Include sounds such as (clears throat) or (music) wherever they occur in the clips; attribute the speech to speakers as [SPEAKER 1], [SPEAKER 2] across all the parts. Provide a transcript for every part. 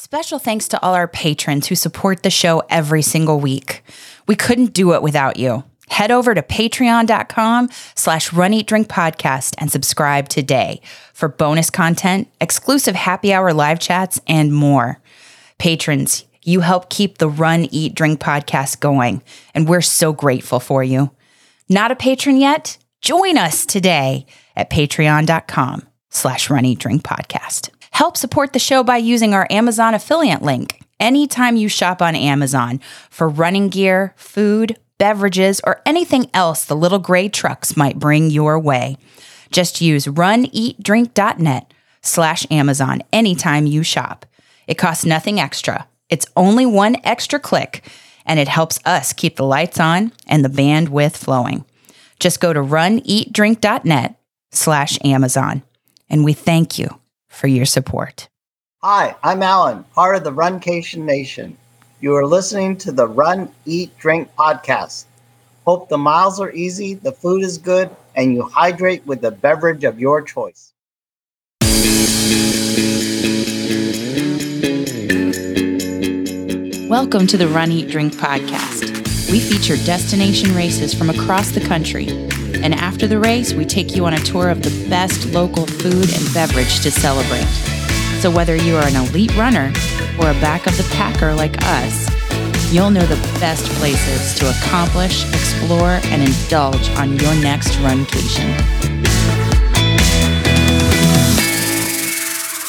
[SPEAKER 1] Special thanks to all our patrons who support the show every single week. We couldn't do it without you. Head over to patreon.com slash run eat drink podcast and subscribe today for bonus content, exclusive happy hour live chats, and more. Patrons, you help keep the Run Eat Drink podcast going, and we're so grateful for you. Not a patron yet? Join us today at patreon.com slash run eat drink podcast. Help support the show by using our Amazon affiliate link. Anytime you shop on Amazon for running gear, food, beverages, or anything else the little gray trucks might bring your way, just use runeatdrink.net slash Amazon anytime you shop. It costs nothing extra. It's only one extra click, and it helps us keep the lights on and the bandwidth flowing. Just go to runeatdrink.net slash Amazon, and we thank you for your support.
[SPEAKER 2] Hi, I'm Alan, part of the Runcation Nation. You are listening to the Run, Eat, Drink podcast. Hope the miles are easy, the food is good, and you hydrate with the beverage of your choice.
[SPEAKER 1] Welcome to the Run, Eat, Drink podcast. We feature destination races from across the country. And after the race, we take you on a tour of the best local food and beverage to celebrate. So whether you are an elite runner or a back of the packer like us, you'll know the best places to accomplish, explore, and indulge on your next runcation.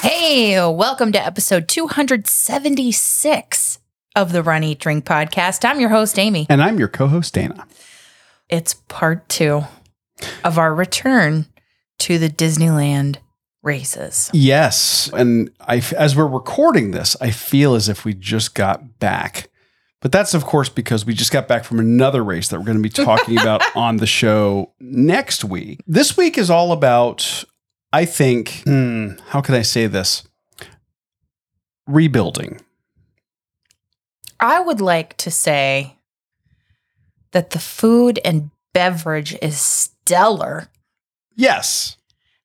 [SPEAKER 1] Hey, welcome to episode 276 of the Run Eat Drink podcast. I'm your host, Amy.
[SPEAKER 3] And I'm your co host, Dana.
[SPEAKER 1] It's part two of our return to the Disneyland races.
[SPEAKER 3] Yes. And I, as we're recording this, I feel as if we just got back. But that's, of course, because we just got back from another race that we're going to be talking (laughs) about on the show next week. This week is all about, I think, hmm, how can I say this? Rebuilding.
[SPEAKER 1] I would like to say that the food and beverage is stellar
[SPEAKER 3] Yes.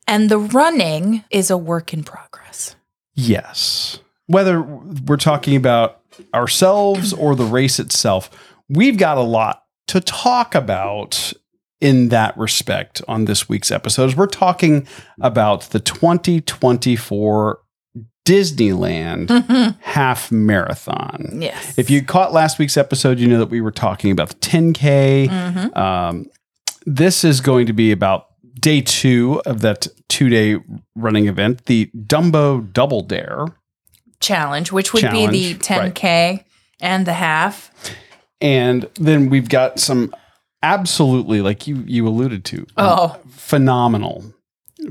[SPEAKER 1] and the running is a work in progress.
[SPEAKER 3] Yes. Whether we're talking about ourselves or the race itself, we've got a lot to talk about in that respect on this week's episodes. We're talking about the 2024 Disneyland half marathon.
[SPEAKER 1] Yes.
[SPEAKER 3] If you caught last week's episode, you know that we were talking about the 10K.
[SPEAKER 1] Mhm.
[SPEAKER 3] Um, this is going to be about day two of that two day running event, the Dumbo Double Dare.
[SPEAKER 1] challenge, which would be the 10K and the half.
[SPEAKER 3] And then we've got some absolutely, like you you alluded to, um,
[SPEAKER 1] Oh,
[SPEAKER 3] phenomenal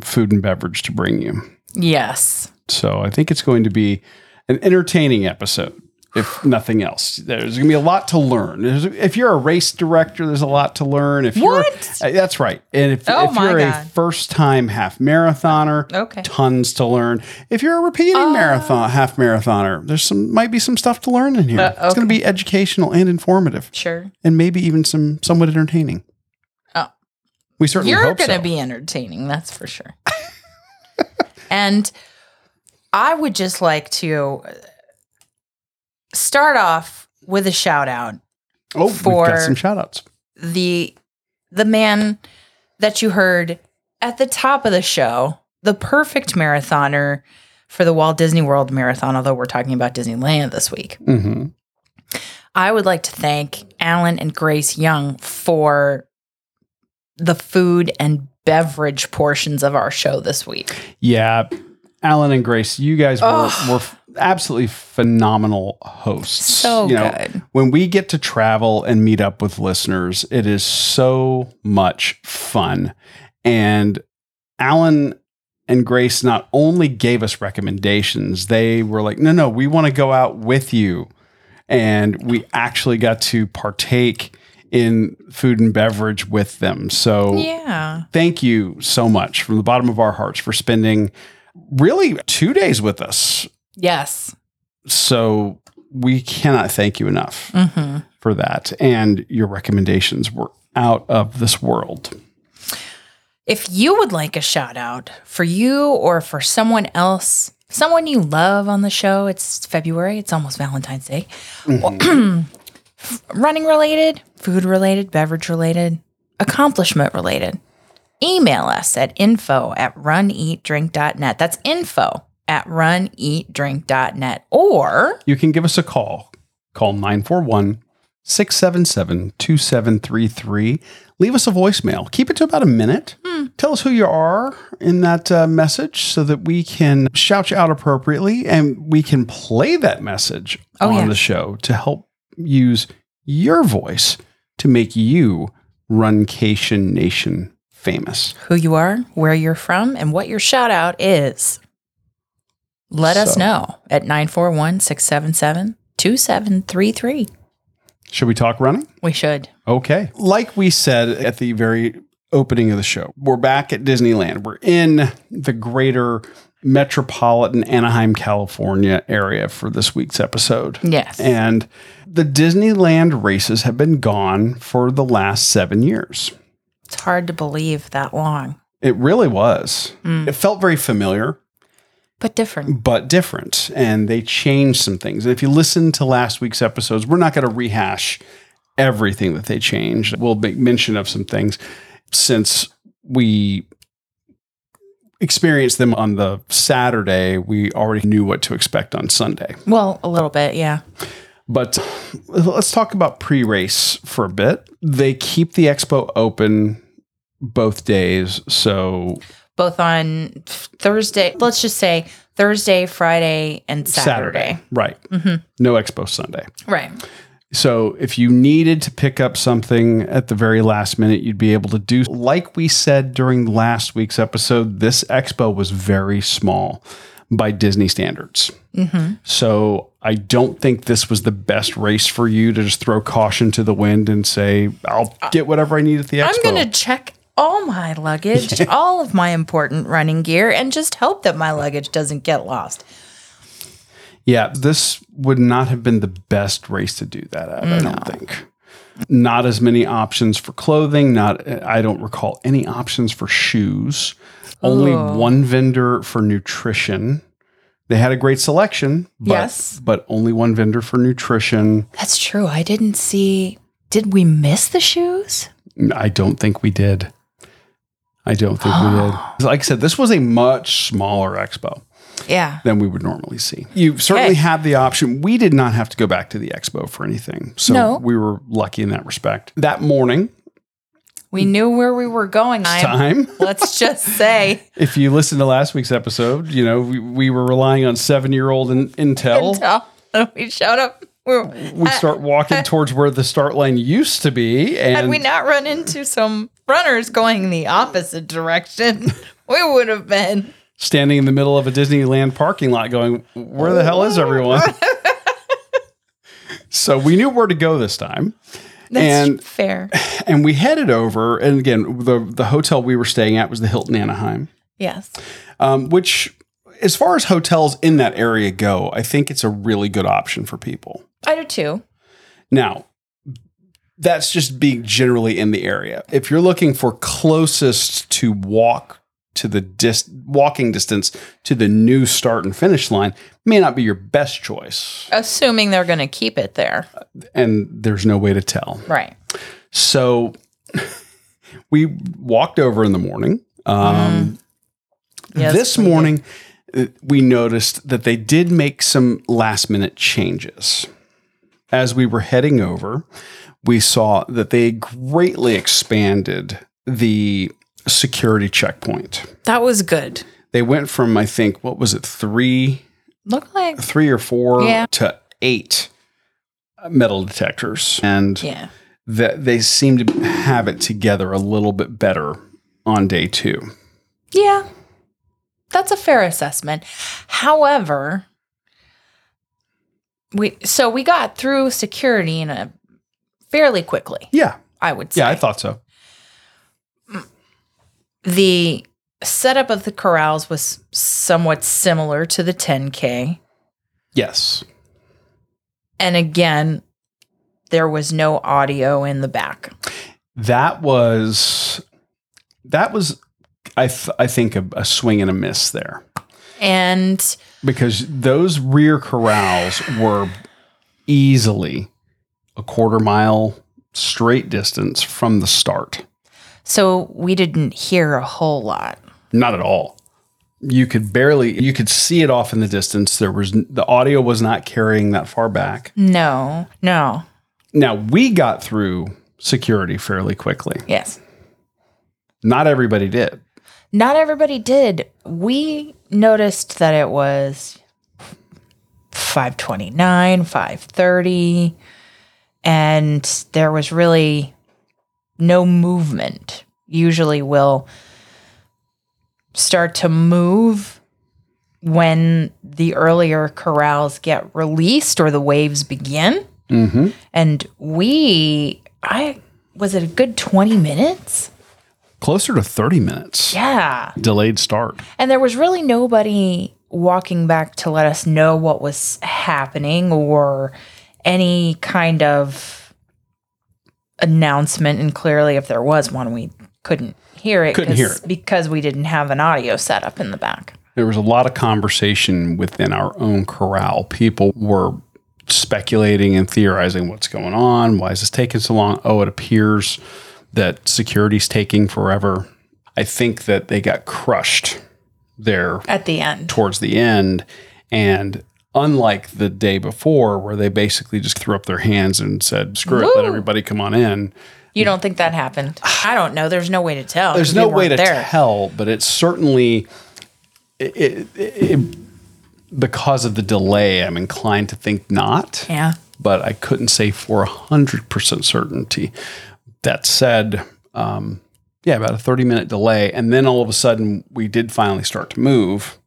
[SPEAKER 3] food and beverage to bring you.
[SPEAKER 1] yes.
[SPEAKER 3] So I think it's going to be an entertaining episode, if nothing else. There's going to be a lot to learn. There's, if you're a race director, there's a lot to learn. If
[SPEAKER 1] What?
[SPEAKER 3] you're, uh, that's right. And if,
[SPEAKER 1] Oh
[SPEAKER 3] if you're a first time half marathoner,
[SPEAKER 1] Okay.
[SPEAKER 3] tons to learn. If you're a repeating
[SPEAKER 1] Oh.
[SPEAKER 3] marathon half marathoner, there's some might be some stuff to learn in here.
[SPEAKER 1] Uh,
[SPEAKER 3] It's going to be educational and informative,
[SPEAKER 1] Sure.
[SPEAKER 3] and maybe even some somewhat entertaining.
[SPEAKER 1] Oh.
[SPEAKER 3] we certainly
[SPEAKER 1] You're going to
[SPEAKER 3] so.
[SPEAKER 1] be entertaining, that's for sure. (laughs) and I would just like to start off with a shout out
[SPEAKER 3] oh, we've
[SPEAKER 1] for-
[SPEAKER 3] got some shout outs.
[SPEAKER 1] the the man that you heard at the top of the show, the perfect marathoner for the Walt Disney World Marathon, although we're talking about Disneyland this week.
[SPEAKER 3] hmm
[SPEAKER 1] I would like to thank Alan and Grace Young for the food and beverage portions of our show this week.
[SPEAKER 3] Yeah, Alan and Grace, you guys were,
[SPEAKER 1] Ugh.
[SPEAKER 3] were f- absolutely phenomenal hosts.
[SPEAKER 1] So
[SPEAKER 3] You know,
[SPEAKER 1] good.
[SPEAKER 3] when we get to travel and meet up with listeners, it is so much fun. And Alan and Grace not only gave us recommendations, they were like, no, no, we want to go out with you. And we actually got to partake in food and beverage with them. So
[SPEAKER 1] Yeah.
[SPEAKER 3] thank you so much from the bottom of our hearts for spending really two days with us.
[SPEAKER 1] Yes.
[SPEAKER 3] So we cannot thank you enough
[SPEAKER 1] hmm
[SPEAKER 3] for that. And your recommendations were out of this world.
[SPEAKER 1] If you would like a shout out for you or for someone else someone you love on the show. It's February, it's almost Valentine's Day. (clears throat) Running related, food related, beverage related, accomplishment related. Email us at info at runeatdrink.net. That's info at runeatdrink.net. Or
[SPEAKER 3] You can give us a call. Call 941 677 2733. Leave us a voicemail. Keep it to about a minute. Tell us who you are in that uh, message so that we can shout you out appropriately and we can play that message
[SPEAKER 1] Oh,
[SPEAKER 3] on
[SPEAKER 1] yeah.
[SPEAKER 3] the show to help use your voice to make you Runcation Nation famous.
[SPEAKER 1] who you are, where you're from, and what your shout out is. Let us know at 941 677 2733.
[SPEAKER 3] Should we talk running?
[SPEAKER 1] We should.
[SPEAKER 3] Okay. Like we said at the very opening of the show, we're back at Disneyland. We're in the greater metropolitan Anaheim, California area for this week's episode.
[SPEAKER 1] Yes.
[SPEAKER 3] And the Disneyland races have been gone for the last seven years.
[SPEAKER 1] it's hard to believe that long,
[SPEAKER 3] It really was.
[SPEAKER 1] Mm.
[SPEAKER 3] It felt very familiar,
[SPEAKER 1] but different.
[SPEAKER 3] but different. And they changed some things. And if you listen to last week's episodes, we're not going to rehash everything that they changed. We'll make mention of some things since we experienced them on the Saturday, we already knew what to expect on Sunday.
[SPEAKER 1] Well, a little bit, yeah.
[SPEAKER 3] But let's talk about pre race for a bit. They keep the expo open both days. So
[SPEAKER 1] Both on Thursday, let's just say Thursday, Friday, and Saturday.
[SPEAKER 3] Right.
[SPEAKER 1] Mm-hmm.
[SPEAKER 3] No expo Sunday.
[SPEAKER 1] Right.
[SPEAKER 3] So if you needed to pick up something at the very last minute, you'd be able to do. Like we said during last week's episode, this expo was very small by Disney standards.
[SPEAKER 1] hmm
[SPEAKER 3] So I don't think this was the best race for you to just throw caution to the wind and say, I'll get whatever I need at the expo.
[SPEAKER 1] I'm going to check all my luggage, (laughs) all of my important running gear, and just hope that my luggage doesn't get lost.
[SPEAKER 3] Yeah, this would not have been the best race to do that at, I don't think. Not as many options for clothing, not I don't recall any options for shoes. Only one vendor for nutrition. They had a great selection, but
[SPEAKER 1] Yes.
[SPEAKER 3] but only one vendor for nutrition.
[SPEAKER 1] That's true. I didn't see. Did we miss the shoes?
[SPEAKER 3] I don't think we did. I don't think we did. (gasps) Like I said, this was a much smaller expo.
[SPEAKER 1] Yeah.
[SPEAKER 3] than we would normally see. You certainly
[SPEAKER 1] Okay.
[SPEAKER 3] have the option. We did not have to go back to the expo for anything. So
[SPEAKER 1] No.
[SPEAKER 3] we were lucky in that respect. That morning,
[SPEAKER 1] We knew where we were going. I'm-
[SPEAKER 3] time, (laughs)
[SPEAKER 1] Let's just say
[SPEAKER 3] if you listen to last week's episode, you know, we, we were relying on seven year old in, Intel.
[SPEAKER 1] until we showed up. We're,
[SPEAKER 3] We start walking (laughs) towards where the start line used to be.
[SPEAKER 1] And had
[SPEAKER 3] And
[SPEAKER 1] we not run into some runners going the opposite direction, (laughs) we would have been.
[SPEAKER 3] standing in the middle of a Disneyland parking lot going, where the hell is everyone? (laughs) so we knew where to go this time.
[SPEAKER 1] That's
[SPEAKER 3] And-
[SPEAKER 1] fair. (sighs)
[SPEAKER 3] And we headed over. And again, the, the hotel we were staying at was the Hilton Anaheim.
[SPEAKER 1] Yes.
[SPEAKER 3] um, which, as far as hotels in that area go, I think it's a really good option for people.
[SPEAKER 1] I do too.
[SPEAKER 3] Now, that's just being generally in the area. If you're looking for closest to walk to the dis- walking distance to the new start and finish line, may not be your best choice,
[SPEAKER 1] Assuming they're going to keep it there.
[SPEAKER 3] and there's no way to tell.
[SPEAKER 1] Right.
[SPEAKER 3] So (laughs) we walked over in the morning. Um,
[SPEAKER 1] Yes,
[SPEAKER 3] this
[SPEAKER 1] we did.
[SPEAKER 3] morning, uh, we noticed that they did make some last minute changes. As we were heading over, we saw that they greatly expanded the security checkpoint.
[SPEAKER 1] That was good.
[SPEAKER 3] They went from, I think, what was it, three,
[SPEAKER 1] Look like.
[SPEAKER 3] three or four
[SPEAKER 1] Yeah.
[SPEAKER 3] to eight metal detectors. And
[SPEAKER 1] Yeah.
[SPEAKER 3] that they seem to have it together a little bit better on day two.
[SPEAKER 1] Yeah. That's a fair assessment. However, we so we got through security in a fairly quickly,
[SPEAKER 3] Yeah.
[SPEAKER 1] I would say.
[SPEAKER 3] Yeah, I thought so.
[SPEAKER 1] the setup of the corrals was somewhat similar to the 10K.
[SPEAKER 3] Yes.
[SPEAKER 1] And again, there was no audio in the back.
[SPEAKER 3] That was that was I th- I think a, a swing and a miss there.
[SPEAKER 1] And
[SPEAKER 3] because those rear corrals were easily a quarter mile straight distance from the start.
[SPEAKER 1] So we didn't hear a whole lot.
[SPEAKER 3] Not at all. You could barely you could see it off in the distance. There was the audio was not carrying that far back.
[SPEAKER 1] No, no.
[SPEAKER 3] Now, we got through security fairly quickly.
[SPEAKER 1] Yes.
[SPEAKER 3] Not everybody did.
[SPEAKER 1] Not everybody did. We noticed that it was 529, 530, and there was really no movement. Usually we'll start to move when the earlier corrals get released or the waves begin.
[SPEAKER 3] Mm-hmm.
[SPEAKER 1] And we, I was it a good 20 minutes?
[SPEAKER 3] Closer to 30 minutes.
[SPEAKER 1] Yeah.
[SPEAKER 3] Delayed start.
[SPEAKER 1] And there was really nobody walking back to let us know what was happening or any kind of announcement. And clearly, if there was one, we couldn't hear it,
[SPEAKER 3] Couldn't hear it.
[SPEAKER 1] because we didn't have an audio set up in the back.
[SPEAKER 3] There was a lot of conversation within our own corral. People were speculating and theorizing what's going on. Why is this taking so long? Oh, it appears that security's taking forever. I think that they got crushed there
[SPEAKER 1] At the end.
[SPEAKER 3] towards the end. And unlike the day before, where they basically just threw up their hands and said, screw it, let everybody come on in.
[SPEAKER 1] You don't think that happened? (sighs) I don't know. There's no way to tell.
[SPEAKER 3] there's no way to
[SPEAKER 1] there.
[SPEAKER 3] tell, but it's certainly it, it, it, because of the delay. I'm inclined to think not,
[SPEAKER 1] Yeah.
[SPEAKER 3] but I couldn't say for hundred percent certainty. That said, um, yeah, about a 30 minute delay, and then all of a sudden we did finally start to move.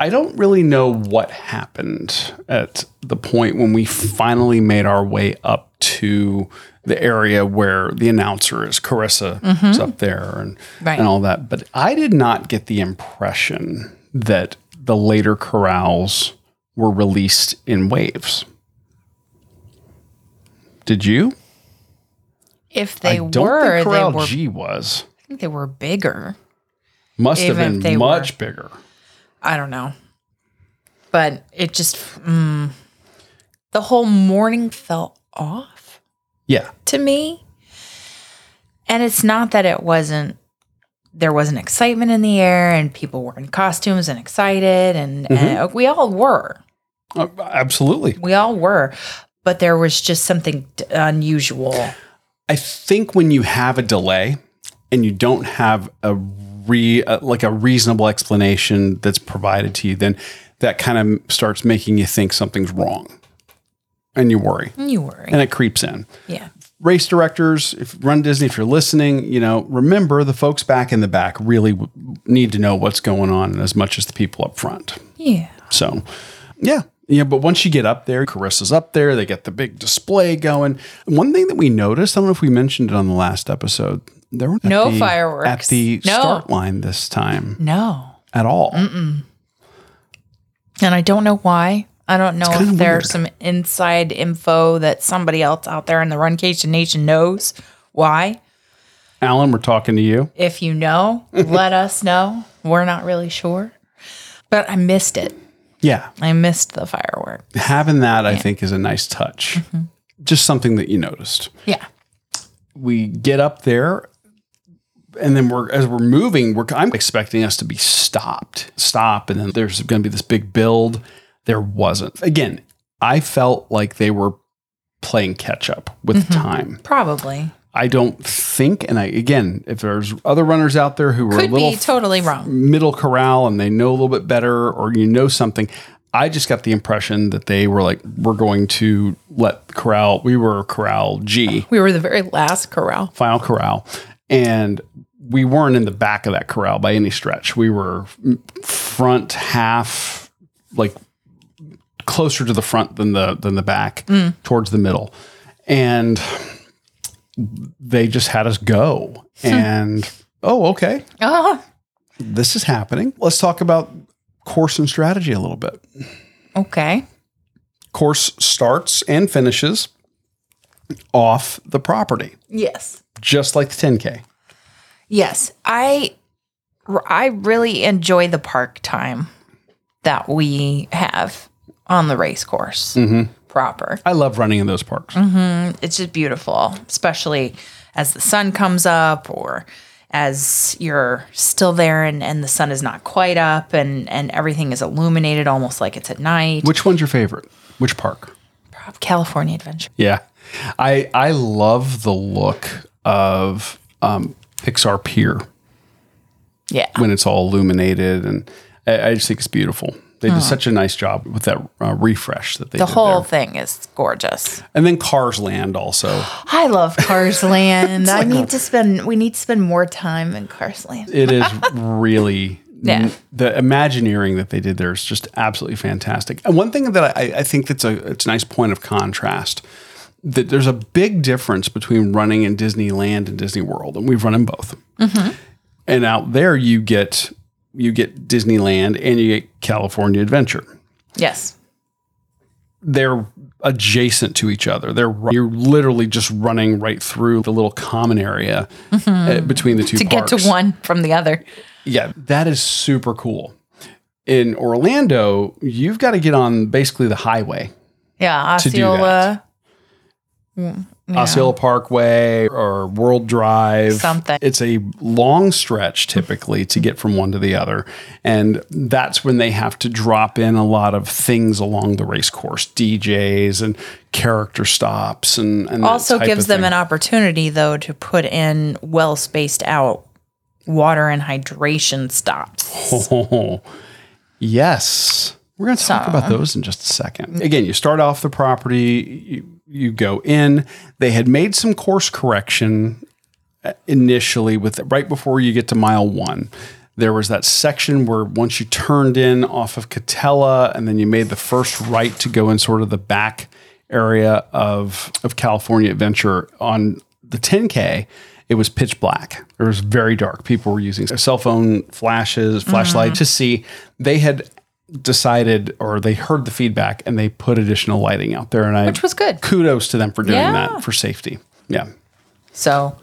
[SPEAKER 3] I don't really know what happened at the point when we finally made our way up to the area where the announcer is. Carissa is mm-hmm. up there and,
[SPEAKER 1] Right.
[SPEAKER 3] and all that. But I did not get the impression that the later corrals were released in waves. Did you?
[SPEAKER 1] If they
[SPEAKER 3] I
[SPEAKER 1] were,
[SPEAKER 3] think
[SPEAKER 1] they
[SPEAKER 3] Corral
[SPEAKER 1] were.
[SPEAKER 3] G was.
[SPEAKER 1] I think they were bigger.
[SPEAKER 3] Must have
[SPEAKER 1] Even if they
[SPEAKER 3] been
[SPEAKER 1] were.
[SPEAKER 3] much bigger.
[SPEAKER 1] I don't know. But it just, mm, the whole morning felt off
[SPEAKER 3] Yeah.
[SPEAKER 1] to me. And it's not that it wasn't, there wasn't excitement in the air and people were in costumes and excited. And, and we all were.
[SPEAKER 3] Uh, absolutely.
[SPEAKER 1] We all were. But there was just something d- unusual.
[SPEAKER 3] I think when you have a delay and you don't have a re uh, like a reasonable explanation that's provided to you, then that kind of starts making you think something's wrong, and you worry,
[SPEAKER 1] You worry.
[SPEAKER 3] and it creeps in.
[SPEAKER 1] Yeah.
[SPEAKER 3] Race directors, if Run Disney, if you're listening, you know, remember the folks back in the back really w- need to know what's going on as much as the people up front.
[SPEAKER 1] Yeah.
[SPEAKER 3] So, yeah. Yeah, but once you get up there, Carissa's up there, they get the big display going. One thing that we noticed, I don't know if we mentioned it on the last episode, there were
[SPEAKER 1] No
[SPEAKER 3] the-
[SPEAKER 1] fireworks.
[SPEAKER 3] at the
[SPEAKER 1] No.
[SPEAKER 3] start line this time
[SPEAKER 1] No.
[SPEAKER 3] at all.
[SPEAKER 1] And I don't know why. I don't know if there's
[SPEAKER 3] weird.
[SPEAKER 1] some inside info that somebody else out there in the Run Runcation Nation knows why.
[SPEAKER 3] Alan, we're talking to you.
[SPEAKER 1] If you know, (laughs) let us know. We're not really sure. But I missed it.
[SPEAKER 3] Yeah,
[SPEAKER 1] I missed the firework.
[SPEAKER 3] having that I think is a nice touch.
[SPEAKER 1] Mm-hmm.
[SPEAKER 3] Just something that you noticed.
[SPEAKER 1] Yeah.
[SPEAKER 3] we get up there and then we're as we're moving we're i'm expecting us to be stopped stop and then there's going to be this big build there wasn't again i felt like they were playing catch up with
[SPEAKER 1] Mm-hmm.
[SPEAKER 3] time
[SPEAKER 1] Probably.
[SPEAKER 3] i don't think and i again if there's other runners out there who were a little
[SPEAKER 1] be totally wrong.
[SPEAKER 3] middle corral and they know a little bit better or you know something i just got the impression that they were like we're going to let corral we were corral g
[SPEAKER 1] We were the very last corral.
[SPEAKER 3] final corral and we weren't in the back of that corral by any stretch. We were front half like closer to the front than the than the back towards the middle. And they just had us go. Hmm. And oh okay.
[SPEAKER 1] Oh,
[SPEAKER 3] this is happening. Let's talk about course and strategy a little bit.
[SPEAKER 1] Okay.
[SPEAKER 3] course starts and finishes off the property.
[SPEAKER 1] Yes.
[SPEAKER 3] just like the 10k
[SPEAKER 1] Yes. I I really enjoy the park time that we have on the race course proper.
[SPEAKER 3] I love running in those parks.
[SPEAKER 1] It's just beautiful, especially as the sun comes up or as you're still there and, and the sun is not quite up and, and everything is illuminated almost like it's at night.
[SPEAKER 3] Which one's your favorite? Which park?
[SPEAKER 1] California Adventure.
[SPEAKER 3] Yeah, I I love the look of um, Pixar Pier
[SPEAKER 1] Yeah.
[SPEAKER 3] when it's all illuminated, and I, I just think it's beautiful. They did such a nice job with that uh, refresh that they
[SPEAKER 1] The whole
[SPEAKER 3] there.
[SPEAKER 1] thing is gorgeous.
[SPEAKER 3] and then Cars Land also. (gasps)
[SPEAKER 1] I love Cars (laughs) Land. I need to spend we need to spend more time in Cars Land.
[SPEAKER 3] It is really (laughs)
[SPEAKER 1] Yeah.
[SPEAKER 3] the Imagineering that they did there is just absolutely fantastic. And one thing that I, I think that's a it's a nice point of contrast that there's a big difference between running in Disneyland and Disney World, and we've run in both. And out there, you get you get Disneyland and you get California Adventure.
[SPEAKER 1] Yes.
[SPEAKER 3] They're adjacent to each other. They're you're literally just running right through the little common area uh, between the two
[SPEAKER 1] To get to one from the other.
[SPEAKER 3] Yeah, that is super cool. In Orlando, you've got to get on basically the highway,
[SPEAKER 1] Yeah.
[SPEAKER 3] To do
[SPEAKER 1] Osceola.
[SPEAKER 3] Parkway or World Drive.
[SPEAKER 1] Something.
[SPEAKER 3] It's a long stretch typically to get from one to the other. And that's when they have to drop in a lot of things along the race course, DJs and character stops and, and
[SPEAKER 1] Also gives them an opportunity though to put in well spaced out water and hydration stops.
[SPEAKER 3] Oh, (laughs) yes. We're going to talk about those in just a second. Again, you start off the property, you, you go in. They had made some course correction uh, initially with right before you get to mile one. There was that section where once you turned in off of Katella and then you made the first right to go in sort of the back area of, of California Adventure on the 10K, it was pitch black. It was very dark. People were using cell phone flashes, flashlight to see. They had decided or they heard the feedback and they put additional lighting out there. And I
[SPEAKER 1] Which was good.
[SPEAKER 3] kudos to them for doing
[SPEAKER 1] Yeah.
[SPEAKER 3] that for safety. Yeah.
[SPEAKER 1] So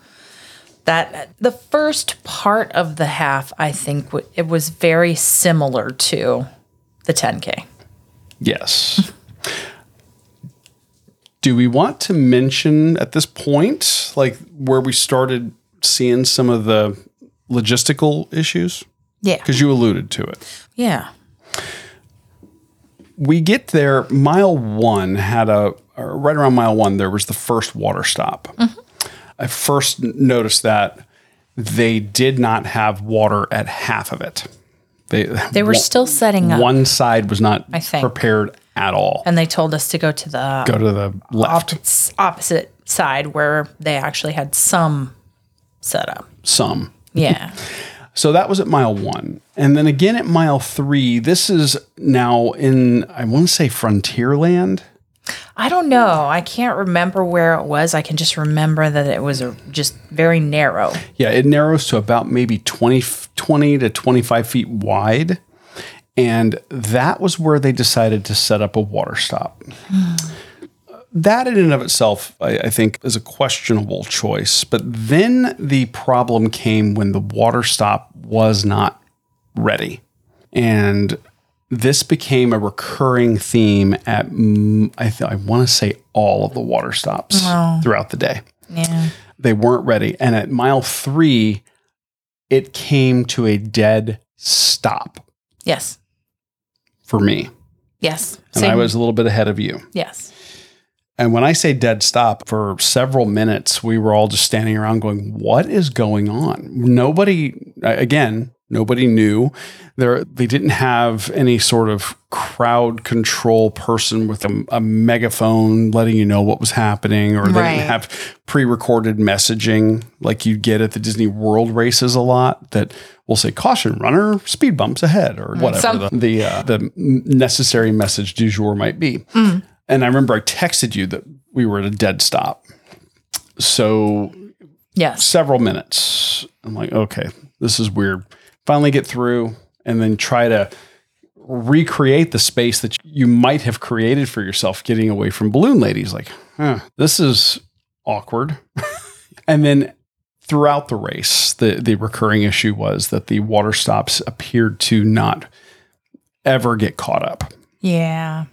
[SPEAKER 1] that the first part of the half, I think w- it was very similar to the 10K.
[SPEAKER 3] Yes. Do we want to mention at this point, like where we started seeing some of the logistical issues?
[SPEAKER 1] Yeah.
[SPEAKER 3] Because you alluded to it.
[SPEAKER 1] Yeah.
[SPEAKER 3] We get there. Mile one had a right around mile one. There was the first water stop. Mm-hmm. I first noticed that they did not have water at half of it. They
[SPEAKER 1] They were
[SPEAKER 3] one-
[SPEAKER 1] still setting up.
[SPEAKER 3] One side was not
[SPEAKER 1] I think.
[SPEAKER 3] prepared at all.
[SPEAKER 1] and they told us to go to the
[SPEAKER 3] Go to the left.
[SPEAKER 1] opposite, opposite side where they actually had some setup.
[SPEAKER 3] Some.
[SPEAKER 1] Yeah. (laughs)
[SPEAKER 3] So that was at mile one. And then again at mile three, this is now in, I want to say Frontierland.
[SPEAKER 1] I don't know. I can't remember where it was. I can just remember that it was a, just very narrow.
[SPEAKER 3] Yeah, it narrows to about maybe 20, 20 to 25 feet wide. And that was where they decided to set up a water stop. Hmm. That in and of itself, I, I think, is a questionable choice. But then the problem came when the water stop was not ready. And this became a recurring theme at, I, th- I want to say, all of the water stops throughout the day
[SPEAKER 1] Yeah.
[SPEAKER 3] they weren't ready. And at mile three, it came to a dead stop
[SPEAKER 1] Yes.
[SPEAKER 3] for me.
[SPEAKER 1] Yes.
[SPEAKER 3] And
[SPEAKER 1] Same.
[SPEAKER 3] I was a little bit ahead of you.
[SPEAKER 1] Yes.
[SPEAKER 3] And when I say dead stop, for several minutes, we were all just standing around going, What is going on? Nobody, again, nobody knew. There, they didn't have any sort of crowd control person with a, a megaphone letting you know what was happening, or they
[SPEAKER 1] Right.
[SPEAKER 3] didn't have pre recorded messaging like you get at the Disney World races a lot that will say, Caution, runner, speed bumps ahead, or whatever
[SPEAKER 1] Some-
[SPEAKER 3] the, the, uh, the necessary message du jour might be. And I remember I texted you that we were at a dead stop. So
[SPEAKER 1] Yes.
[SPEAKER 3] several minutes. I'm like, okay, this is weird. Finally get through and then try to recreate the space that you might have created for yourself getting away from balloon ladies. Like, huh, this is awkward. (laughs) and then throughout the race, the, the recurring issue was that the water stops appeared to not ever get caught up.
[SPEAKER 1] Yeah.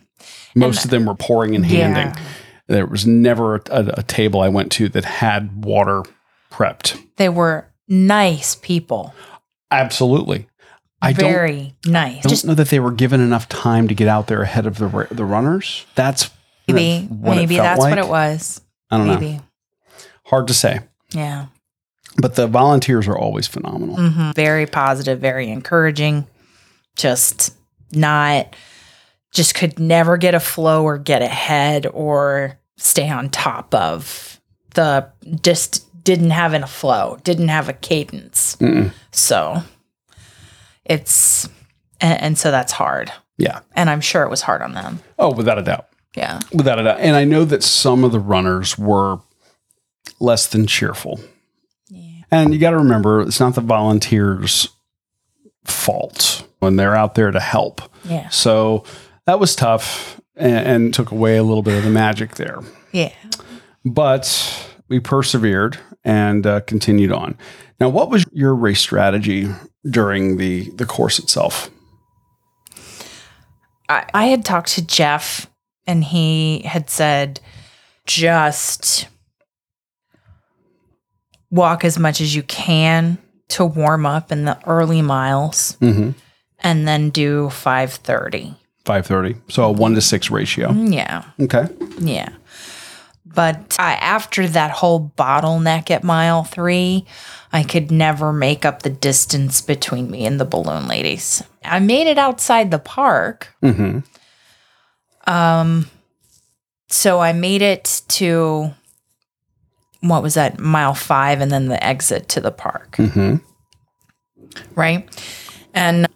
[SPEAKER 3] Most of them were pouring and handing.
[SPEAKER 1] Yeah.
[SPEAKER 3] There was never a, a, table I went to that had water prepped.
[SPEAKER 1] They were nice people.
[SPEAKER 3] Absolutely. I don't,
[SPEAKER 1] Very nice.
[SPEAKER 3] don't
[SPEAKER 1] Just
[SPEAKER 3] know that they were given enough time to get out there ahead of the the runners. That's
[SPEAKER 1] maybe,
[SPEAKER 3] what
[SPEAKER 1] maybe that's what it was.
[SPEAKER 3] I don't know. Hard to say.
[SPEAKER 1] Yeah.
[SPEAKER 3] But the volunteers are always phenomenal.
[SPEAKER 1] hmm Very positive, very encouraging. Just not, just could never get a flow or get ahead or stay on top of the, just didn't have a flow, didn't have a cadence.
[SPEAKER 3] Mm-mm.
[SPEAKER 1] So it's, and, and so that's hard.
[SPEAKER 3] Yeah.
[SPEAKER 1] And I'm sure it was hard on them.
[SPEAKER 3] Oh, without a doubt.
[SPEAKER 1] Yeah.
[SPEAKER 3] Without a doubt. And I know that some of the runners were less than cheerful.
[SPEAKER 1] Yeah.
[SPEAKER 3] And you got to remember, it's not the volunteers' fault when they're out there to help.
[SPEAKER 1] Yeah.
[SPEAKER 3] So that was tough and, and took away a little bit of the magic there.
[SPEAKER 1] Yeah.
[SPEAKER 3] But we persevered and uh, continued on. Now, what was your race strategy during the, the course itself?
[SPEAKER 1] I, I had talked to Jeff and he had said just walk as much as you can to warm up in the early miles
[SPEAKER 3] Mm-hmm.
[SPEAKER 1] and then do 530.
[SPEAKER 3] 530. So a one to six ratio.
[SPEAKER 1] Yeah.
[SPEAKER 3] Okay.
[SPEAKER 1] Yeah. But I, after that whole bottleneck at mile three, I could never make up the distance between me and the balloon ladies. I made it outside the park,
[SPEAKER 3] Mm-hmm.
[SPEAKER 1] Um, so I made it to what was that mile five, and then the exit to the park,
[SPEAKER 3] Mm-hmm.
[SPEAKER 1] right? And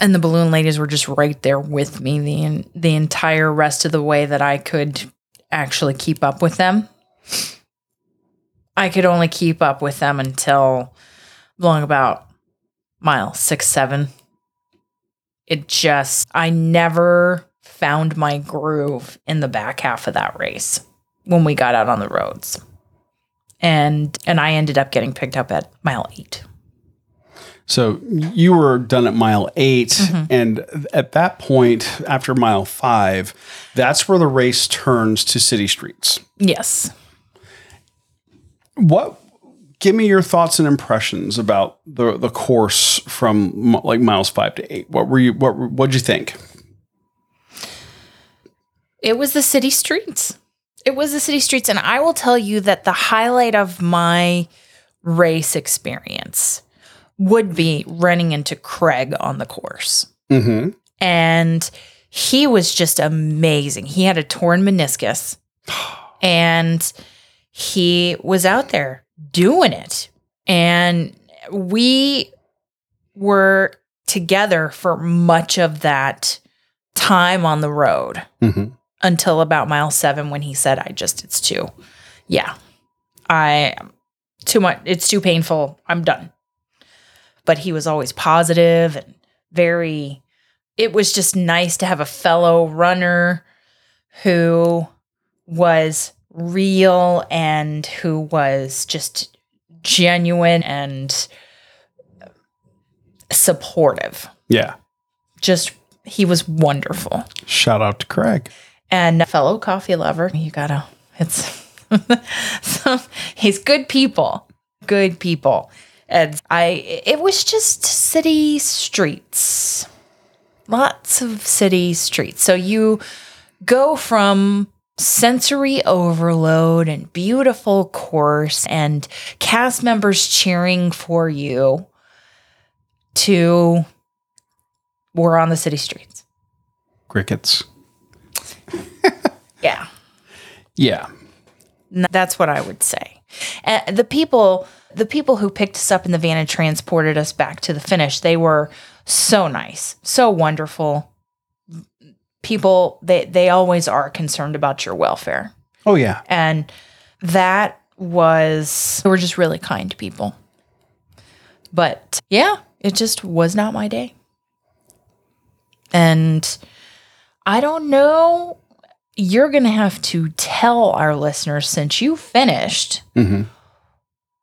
[SPEAKER 1] and the balloon ladies were just right there with me the the entire rest of the way that I could actually keep up with them. I could only keep up with them until long about mile six, seven. It just, I never found my groove in the back half of that race when we got out on the roads. And and I ended up getting picked up at mile eight.
[SPEAKER 3] So you were done at mile 8 mm-hmm. and at that point, after mile five, that's where the race turns to city streets.
[SPEAKER 1] Yes.
[SPEAKER 3] What? Give me your thoughts and impressions about the the course from like miles five to eight. What were you? What what'd you think?
[SPEAKER 1] It was the city streets. It was the city streets. And I will tell you that the highlight of my race experience would be running into Craig on the course.
[SPEAKER 3] Mm-hmm.
[SPEAKER 1] And he was just amazing. He had a torn meniscus (gasps) and he was out there doing it. And we were together for much of that time on the road
[SPEAKER 3] Mm-hmm.
[SPEAKER 1] until about mile seven when he said, I just, it's too, yeah, I, too much, it's too painful. I'm done. But he was always positive and very, it was just nice to have a fellow runner who was real and who was just genuine and supportive.
[SPEAKER 3] Yeah.
[SPEAKER 1] Just, he was wonderful
[SPEAKER 3] Shout out to Craig.
[SPEAKER 1] and a fellow coffee lover. You gotta, it's, (laughs) so he's good people, good people. And I, it was just city streets, lots of city streets. So you go from sensory overload and beautiful course and cast members cheering for you to we're on the city streets.
[SPEAKER 3] Crickets. (laughs)
[SPEAKER 1] Yeah.
[SPEAKER 3] Yeah.
[SPEAKER 1] That's what I would say. And the people, the people who picked us up in the van and transported us back to the finish, they were so nice, so wonderful. People, they they always are concerned about your welfare,
[SPEAKER 3] Oh yeah.
[SPEAKER 1] and that was they were just really kind people. But yeah, it just was not my day, and I don't know you're going to have to tell our listeners since you finished
[SPEAKER 3] Mm-hmm.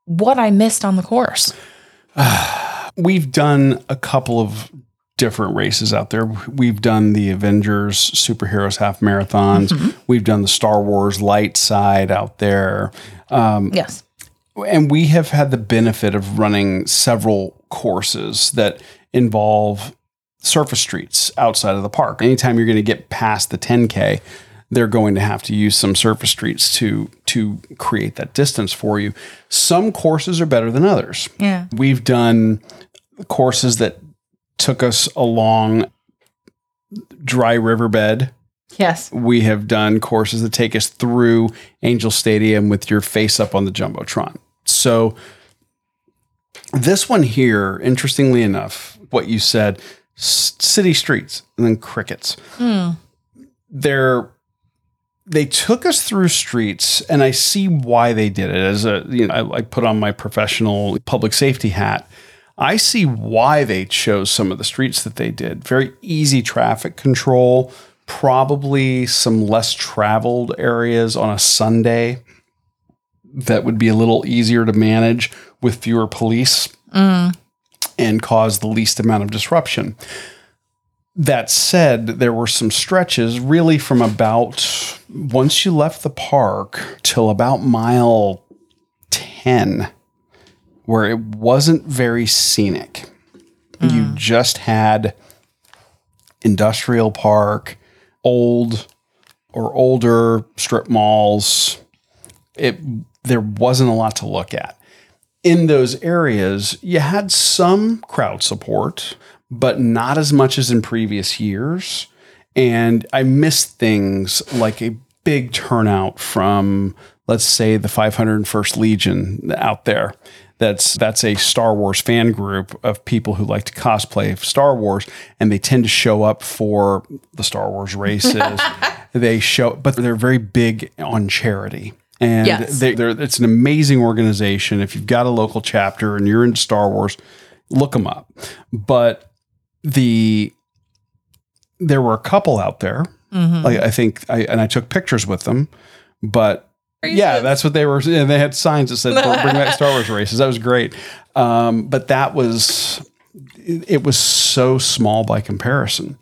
[SPEAKER 1] What I missed on the course. (sighs)
[SPEAKER 3] We've done a couple of different races out there. We've done the Avengers Superheroes half marathons. Mm-hmm. We've done the Star Wars light side out there.
[SPEAKER 1] Um, yes.
[SPEAKER 3] And we have had the benefit of running several courses that involve surface streets outside of the park. Anytime you're going to get past the 10K, they're going to have to use some surface streets to to create that distance for you. Some courses are better than others.
[SPEAKER 1] Yeah.
[SPEAKER 3] We've done courses that took us along dry riverbed.
[SPEAKER 1] Yes.
[SPEAKER 3] We have done courses that take us through Angel Stadium with your face up on the Jumbotron. So this one here, interestingly enough, what you said, city streets and then crickets. Hmm. They're they took us through streets, and I see why they did it. As a you know, I, I put on my professional public safety hat. I see why they chose some of the streets that they did. Very easy traffic control, probably some less traveled areas on a Sunday that would be a little easier to manage with fewer police mm. and cause the least amount of disruption. That said, there were some stretches really from about once you left the park till about mile 10 where it wasn't very scenic. You mm. just had industrial park, old or older strip malls. It there wasn't a lot to look at. In those areas, you had some crowd support, but not as much as in previous years. And I missed things like a big turnout from, let's say, the 501st Legion out there. That's that's a Star Wars fan group of people who like to cosplay Star Wars, and they tend to show up for the Star Wars races. (laughs) they show, but they're very big on charity. And
[SPEAKER 1] Yes.
[SPEAKER 3] they, they're, it's an amazing organization. If you've got a local chapter and you're into Star Wars, look them up. But the there were a couple out there. Like I think I and I took pictures with them, but yeah, that's what they were. And they had signs that said "Bring back (laughs) Star Wars races." That was great. Um, but that was it, it was so small by comparison.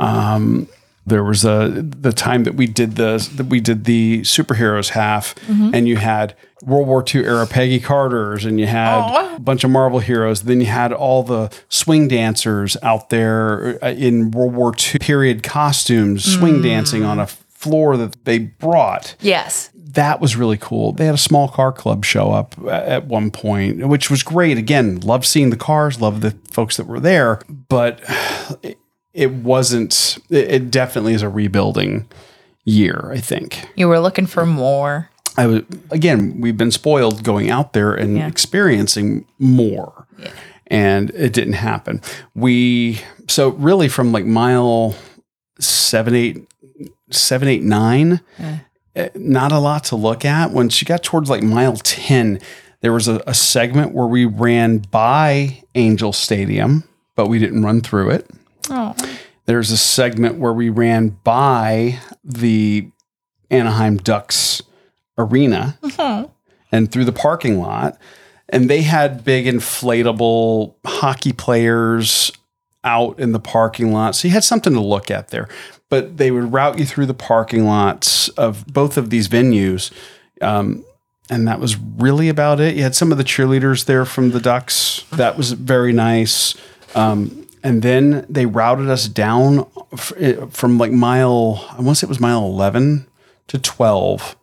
[SPEAKER 3] Um, there was a the time that we did the that we did the superheroes half, mm-hmm. and you had World War II era Peggy Carter's, and you had a bunch of Marvel heroes. Then you had all the swing dancers out there uh, in World War II period costumes, swing mm. dancing on a floor that they brought
[SPEAKER 1] Yes.
[SPEAKER 3] that was really cool. They had a small car club show up uh, at one point, which was great. Again, loved seeing the cars, loved the folks that were there, but it, wasn't, it, it definitely is a rebuilding year, I think.
[SPEAKER 1] You were looking for more.
[SPEAKER 3] I was, again, we've been spoiled going out there and
[SPEAKER 1] Yeah.
[SPEAKER 3] experiencing more. And it didn't happen. We, so really from like mile seven, eight, seven, eight, nine, eh, not a lot to look at. When she got towards like mile 10, there was a, a segment where we ran by Angel Stadium, but we didn't run through it.
[SPEAKER 1] Oh.
[SPEAKER 3] There's a segment where we ran by the Anaheim Ducks arena and through the parking lot. And they had big inflatable hockey players out in the parking lot. So you had something to look at there. But they would route you through the parking lots of both of these venues. Um, and that was really about it. You had some of the cheerleaders there from the Ducks. That was very nice. Um, and then they routed us down eh, from like mile, I want to say it was mile 11 to 12.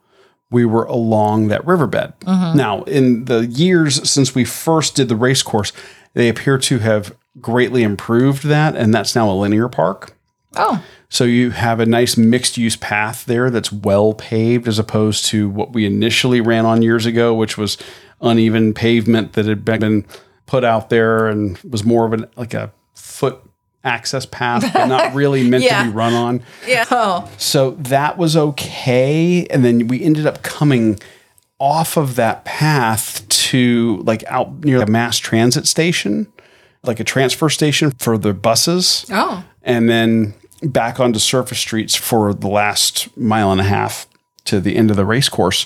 [SPEAKER 3] We were along that riverbed. Now, in the years since we first did the race course, they appear to have greatly improved that. And that's now a linear park.
[SPEAKER 1] Oh.
[SPEAKER 3] So you have a nice mixed use path there that's well paved as opposed to what we initially ran on years ago, which was uneven pavement that had been put out there and was more of an like a foot access path, (laughs) but not really meant
[SPEAKER 1] Yeah.
[SPEAKER 3] to be run on.
[SPEAKER 1] Yeah. Oh.
[SPEAKER 3] So that was okay. And then we ended up coming off of that path to like out near the mass transit station, like a transfer station for the buses
[SPEAKER 1] Oh.
[SPEAKER 3] and then back onto surface streets for the last mile and a half to the end of the race course.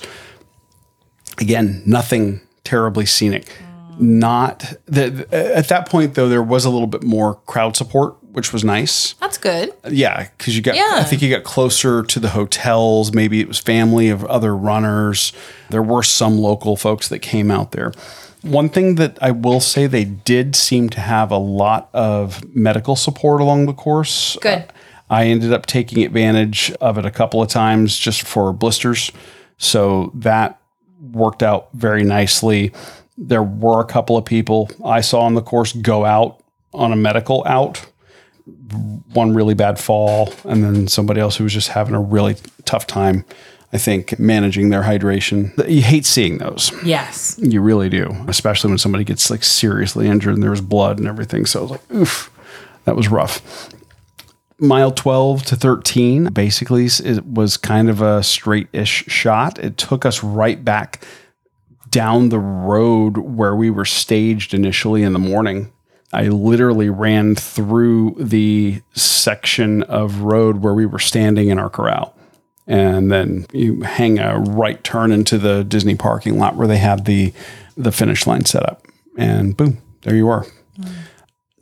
[SPEAKER 3] Again, nothing terribly scenic. Not that at that point though, there was a little bit more crowd support which was nice.
[SPEAKER 1] That's good.
[SPEAKER 3] Yeah, because you got,
[SPEAKER 1] Yeah.
[SPEAKER 3] I think you got closer to the hotels. Maybe it was family of other runners. There were some local folks that came out there. One thing that I will say, they did seem to have a lot of medical support along the course.
[SPEAKER 1] Good.
[SPEAKER 3] Uh, I ended up taking advantage of it a couple of times just for blisters. So that worked out very nicely. There were a couple of people I saw on the course go out on a medical out one really bad fall and then somebody else who was just having a really tough time i think managing their hydration. You hate seeing those.
[SPEAKER 1] Yes.
[SPEAKER 3] you really do especially when somebody gets like seriously injured and there's blood and everything. So i was like oof that was rough. Mile 12 to 13 basically it was kind of a straight-ish shot. It took us right back down the road where we were staged initially in the morning. I literally ran through the section of road where we were standing in our corral. And then you hang a right turn into the Disney parking lot where they had the the finish line set up. And boom, there you are.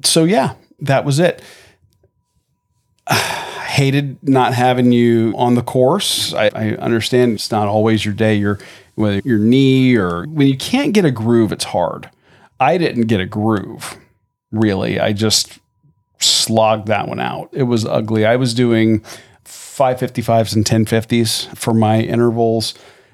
[SPEAKER 3] So yeah, that was it. (sighs) hated not having you on the course. I, I understand it's not always your day. Your whether your knee or when you can't get a groove, it's hard. I didn't get a groove, really. I just slogged that one out. It was ugly. I was doing 555s and 1050s for my intervals,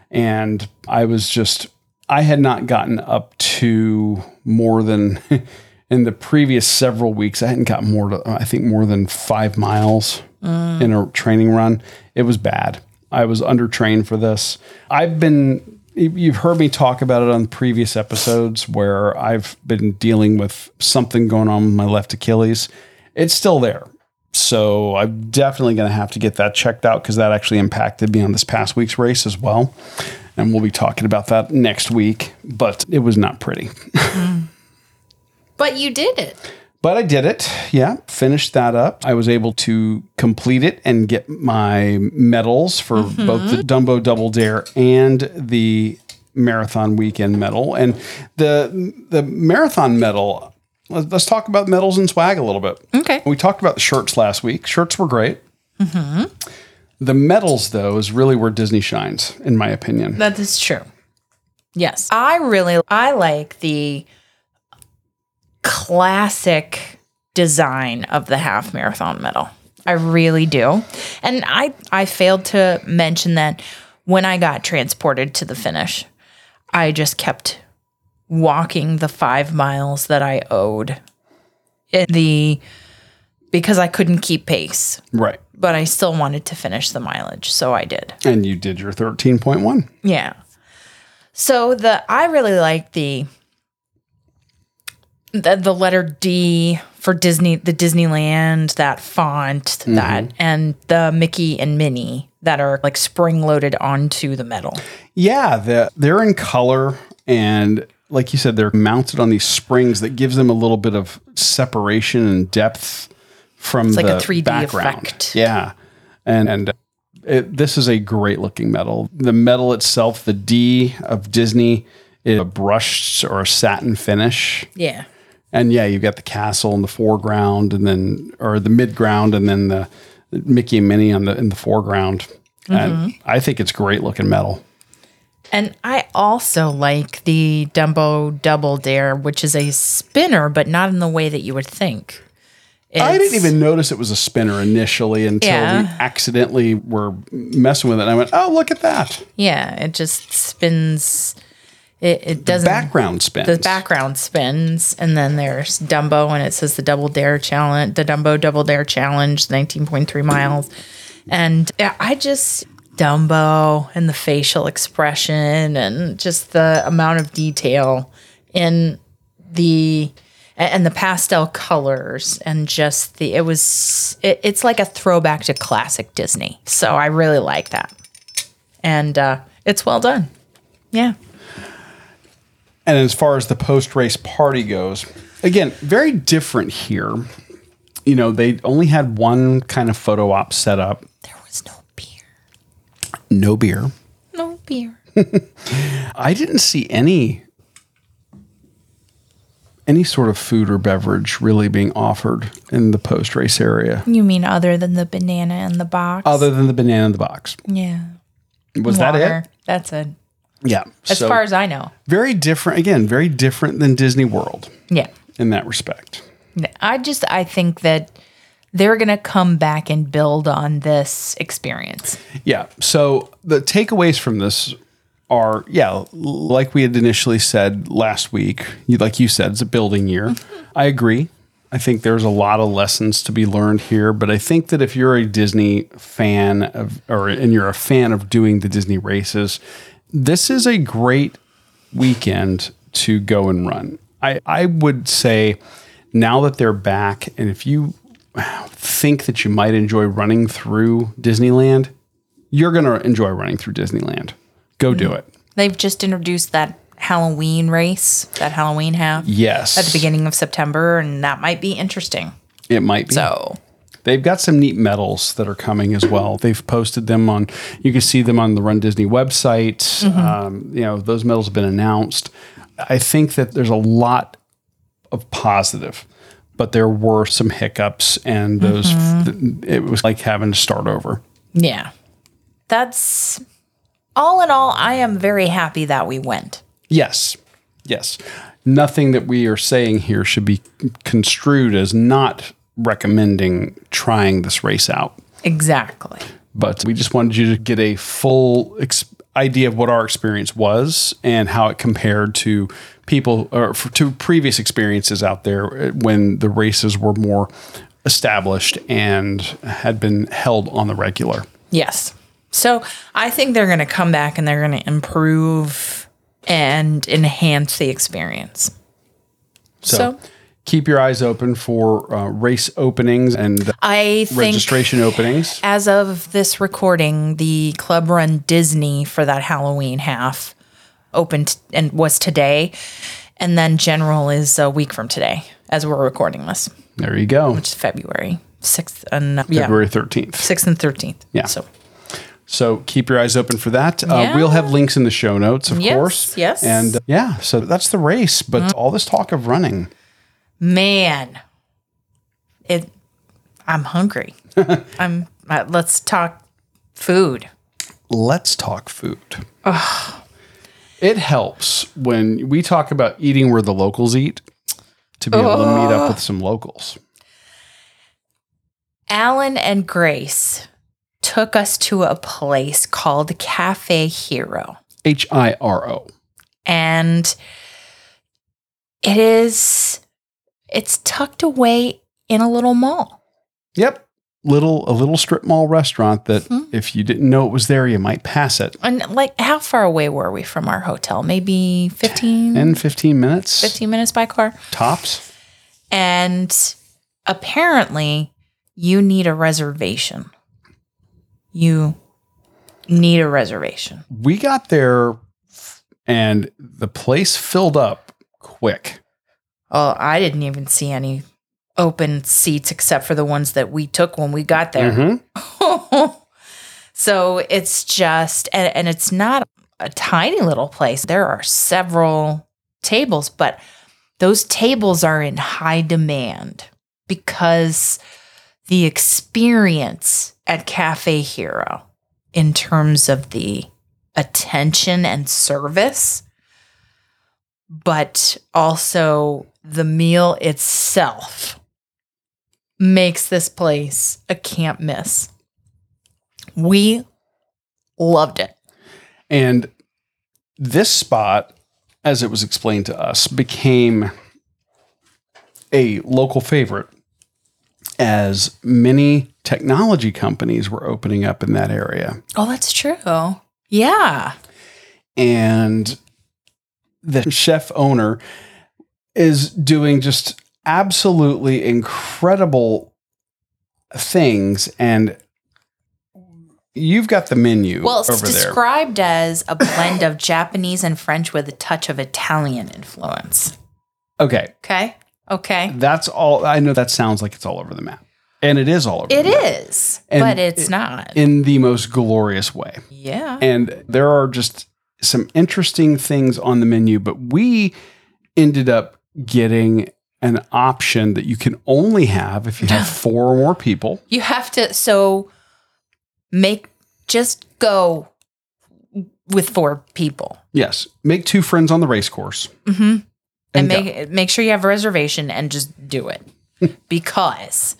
[SPEAKER 3] and I was just I had not gotten up to more than (laughs) in the previous several weeks. I hadn't gotten more to I think more than five miles mm. in a training run. It was bad. I was undertrained for this. I've been you've heard me talk about it on previous episodes where I've been dealing with something going on with my left Achilles. It's still there. So I'm definitely going to have to get that checked out because that actually impacted me on this past week's race as well. And we'll be talking about that next week, but it was not pretty. Mm.
[SPEAKER 1] But you did it.
[SPEAKER 3] But I did it. Yeah, finished that up. I was able to complete it and get my medals for mm-hmm. both the Dumbo Double Dare and the marathon weekend medal. And the the marathon medal. Let's, talk about medals and swag a little bit.
[SPEAKER 1] Okay.
[SPEAKER 3] We talked about the shirts last week. Shirts were great. Mm-hmm. The medals, though, is really where Disney shines, in my opinion.
[SPEAKER 1] That is true. Yes. I really I like the classic design of the half marathon medal. I really do. And I I failed to mention that when I got transported to the finish, I just kept walking the 5 miles that I owed in the because I couldn't keep pace,
[SPEAKER 3] Right.
[SPEAKER 1] but I still wanted to finish the mileage, so I did.
[SPEAKER 3] And you did your 13.1.
[SPEAKER 1] Yeah. So the I really like the the, the letter D for Disney, the Disneyland, that font, that mm-hmm. and the Mickey and Minnie that are like spring loaded onto the metal.
[SPEAKER 3] Yeah, the, they're in color and like you said, they're mounted on these springs that gives them a little bit of separation and depth from
[SPEAKER 1] like
[SPEAKER 3] the
[SPEAKER 1] a 3D
[SPEAKER 3] background.
[SPEAKER 1] effect.
[SPEAKER 3] Yeah, and and uh, it, this is a great looking metal. The metal itself, the D of Disney, is a brushed or a satin finish.
[SPEAKER 1] Yeah.
[SPEAKER 3] And yeah, you've got the castle in the foreground, and then or the midground, and then the Mickey and Minnie on the in the foreground. And
[SPEAKER 1] Mm-hmm.
[SPEAKER 3] I think it's great looking metal.
[SPEAKER 1] And I also like the Dumbo Double Dare, which is a spinner, but not in the way that you would think.
[SPEAKER 3] I didn't even notice it was a spinner initially until we accidentally were messing with it. And I went, "Oh, look at that
[SPEAKER 1] Yeah, it just spins. It, it doesn't.
[SPEAKER 3] background spins."
[SPEAKER 1] the background spins, and then there's Dumbo, and it says the Double Dare Challenge, the Dumbo Double Dare Challenge, 19.3 miles. And I just, Dumbo and the facial expression and just the amount of detail in the, and the pastel colors and just the, it was, it, it's like a throwback to classic Disney. So I really like that. And uh, it's well done. Yeah.
[SPEAKER 3] And as far as the post race party goes, again, very different here. You know, they only had one kind of photo op set up,
[SPEAKER 1] There was no beer.
[SPEAKER 3] no beer.
[SPEAKER 1] No beer. (laughs)
[SPEAKER 3] I didn't see any any sort of food or beverage really being offered in the post race area
[SPEAKER 1] You mean other than the banana in the box?
[SPEAKER 3] other than the banana in the box.
[SPEAKER 1] yeah.
[SPEAKER 3] Was that
[SPEAKER 1] Water.
[SPEAKER 3] it?
[SPEAKER 1] That's it.
[SPEAKER 3] Yeah.
[SPEAKER 1] As
[SPEAKER 3] So,
[SPEAKER 1] far as I know.
[SPEAKER 3] very different, again, very different than Disney World
[SPEAKER 1] Yeah.
[SPEAKER 3] in that respect.
[SPEAKER 1] I just I think that they're going to come back and build on this experience.
[SPEAKER 3] Yeah. So the takeaways from this are, yeah, like we had initially said last week, like you said, it's a building year. Mm-hmm. I agree. I think there's a lot of lessons to be learned here, but I think that if you're a Disney fan of, or and you're a fan of doing the Disney races, this is a great weekend to go and run. I, I would say now that they're back, and if you think that you might enjoy running through Disneyland, you're going to enjoy running through Disneyland. Go do mm-hmm. it.
[SPEAKER 1] They've just introduced that Halloween race, that Halloween half
[SPEAKER 3] Yes.
[SPEAKER 1] at the beginning of September, and that might be interesting.
[SPEAKER 3] It might be.
[SPEAKER 1] So,
[SPEAKER 3] They've got some neat medals that are coming as well. They've posted them on, you can see them on the Run Disney website. Um, you know, those medals have been announced. I think that there's a lot of positive, but there were some hiccups, and those, it was like having to start over.
[SPEAKER 1] yeah. That's all in all, I am very happy that we went.
[SPEAKER 3] Yes. Yes. Nothing that we are saying here should be construed as not recommending trying this race out.
[SPEAKER 1] Exactly.
[SPEAKER 3] But we just wanted you to get a full ex- idea of what our experience was and how it compared to people or f- to previous experiences out there uh, when the races were more established and had been held on the regular.
[SPEAKER 1] Yes. So I think they're going to come back and they're going to improve and enhance the experience.
[SPEAKER 3] So,
[SPEAKER 1] So-
[SPEAKER 3] keep your eyes open for uh, race openings and
[SPEAKER 1] I
[SPEAKER 3] registration openings.
[SPEAKER 1] as of this recording, the Club Run Disney for that Halloween half opened and was today. And then General is a week from today as we're recording this,
[SPEAKER 3] There you go.
[SPEAKER 1] which is February 6th and yeah,
[SPEAKER 3] February 13th.
[SPEAKER 1] 6th and 13th.
[SPEAKER 3] Yeah.
[SPEAKER 1] So
[SPEAKER 3] So keep your eyes open for that. Uh,
[SPEAKER 1] Yeah.
[SPEAKER 3] We'll have links in the show notes, of
[SPEAKER 1] Yes,
[SPEAKER 3] course.
[SPEAKER 1] yes.
[SPEAKER 3] And uh, yeah, so that's the race. But all this talk of running,
[SPEAKER 1] man, it. I'm hungry. (laughs) I'm. Uh, let's talk food.
[SPEAKER 3] let's talk food. It helps when we talk about eating where the locals eat to be able to meet up with some locals.
[SPEAKER 1] Alan and Grace took us to a place called Cafe Hiro.
[SPEAKER 3] H I R O.
[SPEAKER 1] and it is it's tucked away in a little mall
[SPEAKER 3] Yep. Little a little strip mall restaurant that hmm. if you didn't know it was there, you might pass it.
[SPEAKER 1] and like how far away were we from our hotel maybe 15
[SPEAKER 3] In 15 minutes
[SPEAKER 1] 15 minutes by car
[SPEAKER 3] tops.
[SPEAKER 1] and apparently you need a reservation you need a reservation
[SPEAKER 3] We got there and the place filled up quick.
[SPEAKER 1] Oh i didn't even see any open seats except for the ones that we took when we got there
[SPEAKER 3] Mhm. (laughs)
[SPEAKER 1] so it's just, and, and it's not a tiny little place. There are several tables, but those tables are in high demand because the experience at Cafe Hiro, in terms of the attention and service, but also the meal itself makes this place a can't miss. We loved it.
[SPEAKER 3] And this spot, as it was explained to us, became a local favorite as many technology companies were opening up in that area.
[SPEAKER 1] Oh, that's true. Yeah.
[SPEAKER 3] And the chef owner is doing just absolutely incredible things. And you've got the menu
[SPEAKER 1] Well, it's
[SPEAKER 3] over there.
[SPEAKER 1] described as a blend of Japanese and French with a touch of Italian influence.
[SPEAKER 3] Okay.
[SPEAKER 1] Okay. Okay.
[SPEAKER 3] That's all. I know that sounds like it's all over the map. And it is all over
[SPEAKER 1] It
[SPEAKER 3] the map.
[SPEAKER 1] is,
[SPEAKER 3] And
[SPEAKER 1] but it's
[SPEAKER 3] it-
[SPEAKER 1] not.
[SPEAKER 3] In the most glorious way.
[SPEAKER 1] yeah.
[SPEAKER 3] And there are just some interesting things on the menu, but we ended up getting an option that you can only have if you have (laughs) four or more people.
[SPEAKER 1] You have to so make just go with four people.
[SPEAKER 3] Yes, make two friends on the race course.
[SPEAKER 1] Mm-hmm. And,
[SPEAKER 3] go.
[SPEAKER 1] make make sure you have a reservation and just do it (laughs) because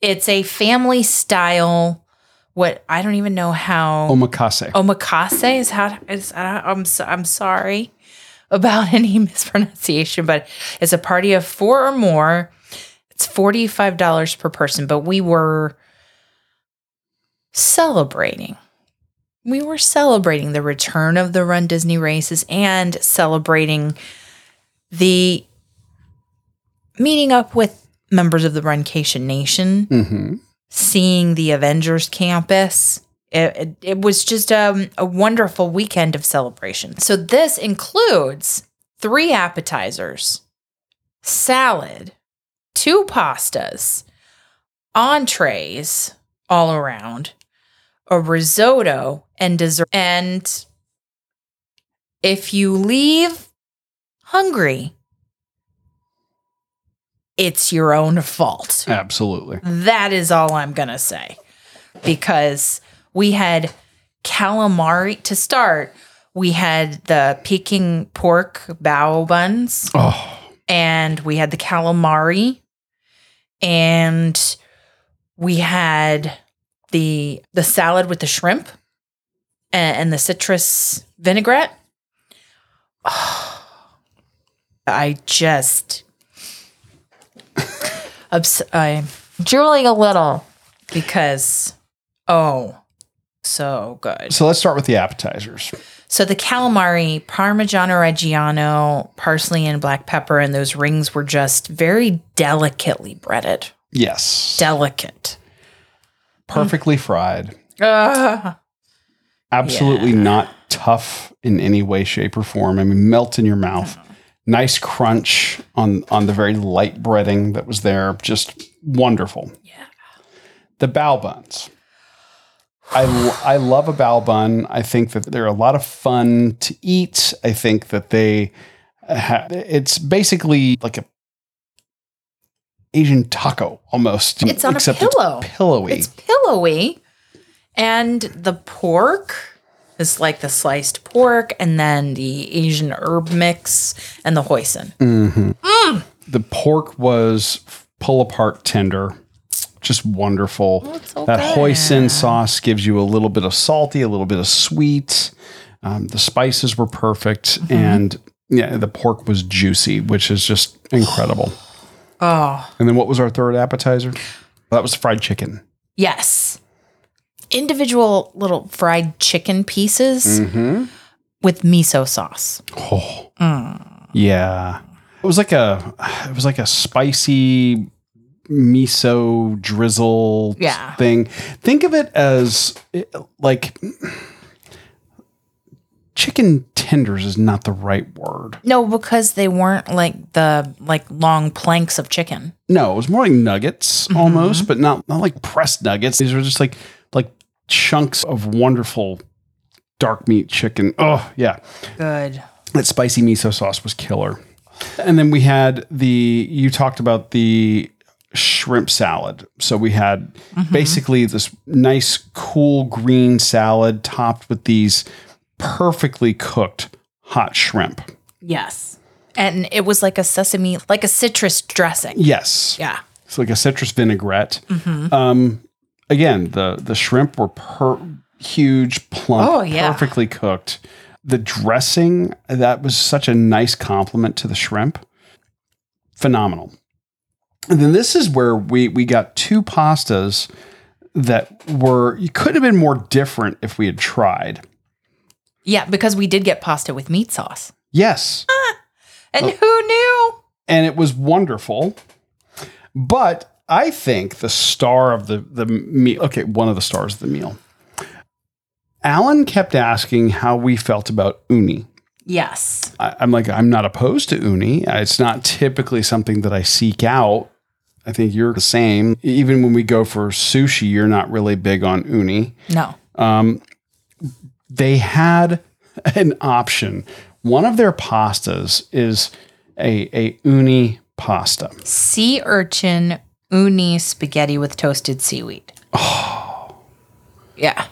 [SPEAKER 1] it's a family style. What I don't even know how
[SPEAKER 3] omakase.
[SPEAKER 1] omakase is how is I'm so, I'm sorry about (laughs) any mispronunciation, but it's a party of four or more. It's forty five dollars per person, but we were celebrating. We were celebrating the return of the Run Disney races and celebrating the meeting up with members of the Runcation Nation
[SPEAKER 3] hmm
[SPEAKER 1] seeing the Avengers campus. It, it, it was just um, a wonderful weekend of celebration. So, this includes three appetizers, salad, two pastas, entrees all around, a risotto, and dessert. And if you leave hungry, it's your own fault.
[SPEAKER 3] Absolutely.
[SPEAKER 1] That is all I'm going to say. Because we had calamari to start. We had the Peking pork bao buns
[SPEAKER 3] Oh,
[SPEAKER 1] and we had the calamari and we had the the salad with the shrimp and, and the citrus vinaigrette. Oh, I just (laughs) obs- I'm drooling a little because oh, so good.
[SPEAKER 3] so let's start with the appetizers.
[SPEAKER 1] So the calamari, Parmigiano Reggiano, parsley and black pepper, and those rings were just very delicately breaded.
[SPEAKER 3] Yes,
[SPEAKER 1] Delicate.
[SPEAKER 3] perfectly fried.
[SPEAKER 1] Ugh.
[SPEAKER 3] Absolutely
[SPEAKER 1] Yeah.
[SPEAKER 3] not tough in any way, shape, or form. I mean, melt in your mouth. Uh-huh. Nice crunch on on the very light breading that was there. Just wonderful.
[SPEAKER 1] Yeah.
[SPEAKER 3] The bao buns. I, I love a bao bun. I think that they're a lot of fun to eat. I think that they, ha- it's basically like a Asian taco almost.
[SPEAKER 1] It's on a pillow.
[SPEAKER 3] It's pillowy.
[SPEAKER 1] It's pillowy. And the pork is like the sliced pork and then the Asian herb mix and the hoisin. Mmm.
[SPEAKER 3] the pork was pull apart tender, just wonderful.
[SPEAKER 1] so
[SPEAKER 3] that
[SPEAKER 1] good.
[SPEAKER 3] hoisin sauce gives you a little bit of salty, a little bit of sweet. Um, the spices were perfect,
[SPEAKER 1] Mm-hmm.
[SPEAKER 3] and yeah, the pork was juicy, which is just incredible. (sighs)
[SPEAKER 1] Oh,
[SPEAKER 3] And then what was our third appetizer? That was fried chicken.
[SPEAKER 1] yes. Individual little fried chicken pieces
[SPEAKER 3] Mm-hmm.
[SPEAKER 1] with miso sauce.
[SPEAKER 3] Oh,
[SPEAKER 1] Mm.
[SPEAKER 3] yeah. It was like a, it was like a spicy miso drizzle
[SPEAKER 1] Yeah.
[SPEAKER 3] thing. Think of it as like chicken tenders is not the right word.
[SPEAKER 1] No, because they weren't like the like long planks of chicken.
[SPEAKER 3] No, it was more like nuggets
[SPEAKER 1] Mm-hmm.
[SPEAKER 3] almost, but not not like pressed nuggets. These were just like like chunks of wonderful dark meat chicken. Oh yeah,
[SPEAKER 1] Good.
[SPEAKER 3] that spicy miso sauce was killer. And then we had the you talked about the shrimp salad. So we had basically this nice cool green salad topped with these perfectly cooked hot shrimp.
[SPEAKER 1] Yes. And it was like a sesame, like a citrus dressing.
[SPEAKER 3] Yes.
[SPEAKER 1] Yeah.
[SPEAKER 3] It's like a citrus vinaigrette. Um, again, the the shrimp were per huge, plump,
[SPEAKER 1] Oh, yeah.
[SPEAKER 3] perfectly cooked. The dressing that was such a nice complement to the shrimp. Phenomenal. And then this is where we we got two pastas that were you could have been more different if we had tried.
[SPEAKER 1] Yeah, because we did get pasta with meat sauce.
[SPEAKER 3] Yes.
[SPEAKER 1] Ah, and oh. who knew?
[SPEAKER 3] and it was wonderful. But I think the star of the the meal, okay, one of the stars of the meal. Alan kept asking how we felt about uni.
[SPEAKER 1] Yes.
[SPEAKER 3] I, I'm like, I'm not opposed to uni. It's not typically something that I seek out. I think you're the same. Even when we go for sushi, you're not really big on uni
[SPEAKER 1] No.
[SPEAKER 3] Um, they had (laughs) an option. One of their pastas is a a uni pasta.
[SPEAKER 1] Sea urchin uni spaghetti with toasted seaweed. Oh. Yeah.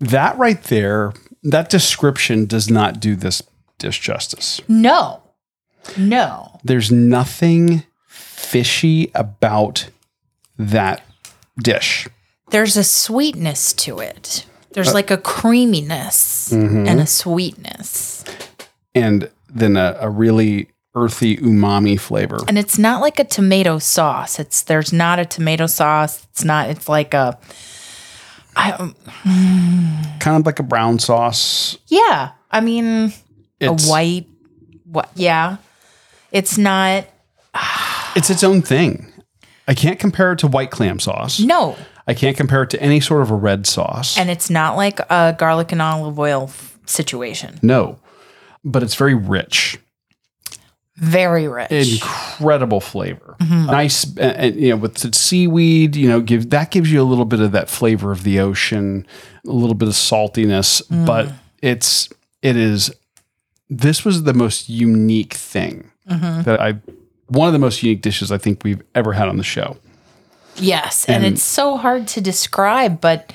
[SPEAKER 3] That right there, that description does not do this dish justice.
[SPEAKER 1] No. No.
[SPEAKER 3] There's nothing fishy about that dish.
[SPEAKER 1] There's a sweetness to it. There's like a creaminess and a sweetness.
[SPEAKER 3] And then a, a really earthy umami flavor.
[SPEAKER 1] And it's not like a tomato sauce. It's there's not a tomato sauce. It's not it's like a I um,
[SPEAKER 3] Kind of like a brown sauce.
[SPEAKER 1] yeah. I mean
[SPEAKER 3] It's,
[SPEAKER 1] a white what yeah. It's not
[SPEAKER 3] It's its own thing. I can't compare it to white clam sauce.
[SPEAKER 1] no.
[SPEAKER 3] I can't compare it to any sort of a red sauce.
[SPEAKER 1] And it's not like a garlic and olive oil f- situation.
[SPEAKER 3] no, but it's very rich.
[SPEAKER 1] Very rich.
[SPEAKER 3] incredible flavor. Mm-hmm. Nice, and, and, you know, with the seaweed, you know, give that gives you a little bit of that flavor of the ocean, a little bit of saltiness, mm. but it's it is. This was the most unique thing mm-hmm. that I, one of the most unique dishes I think we've ever had on the show.
[SPEAKER 1] yes. And,
[SPEAKER 3] and-
[SPEAKER 1] it's so hard to describe, but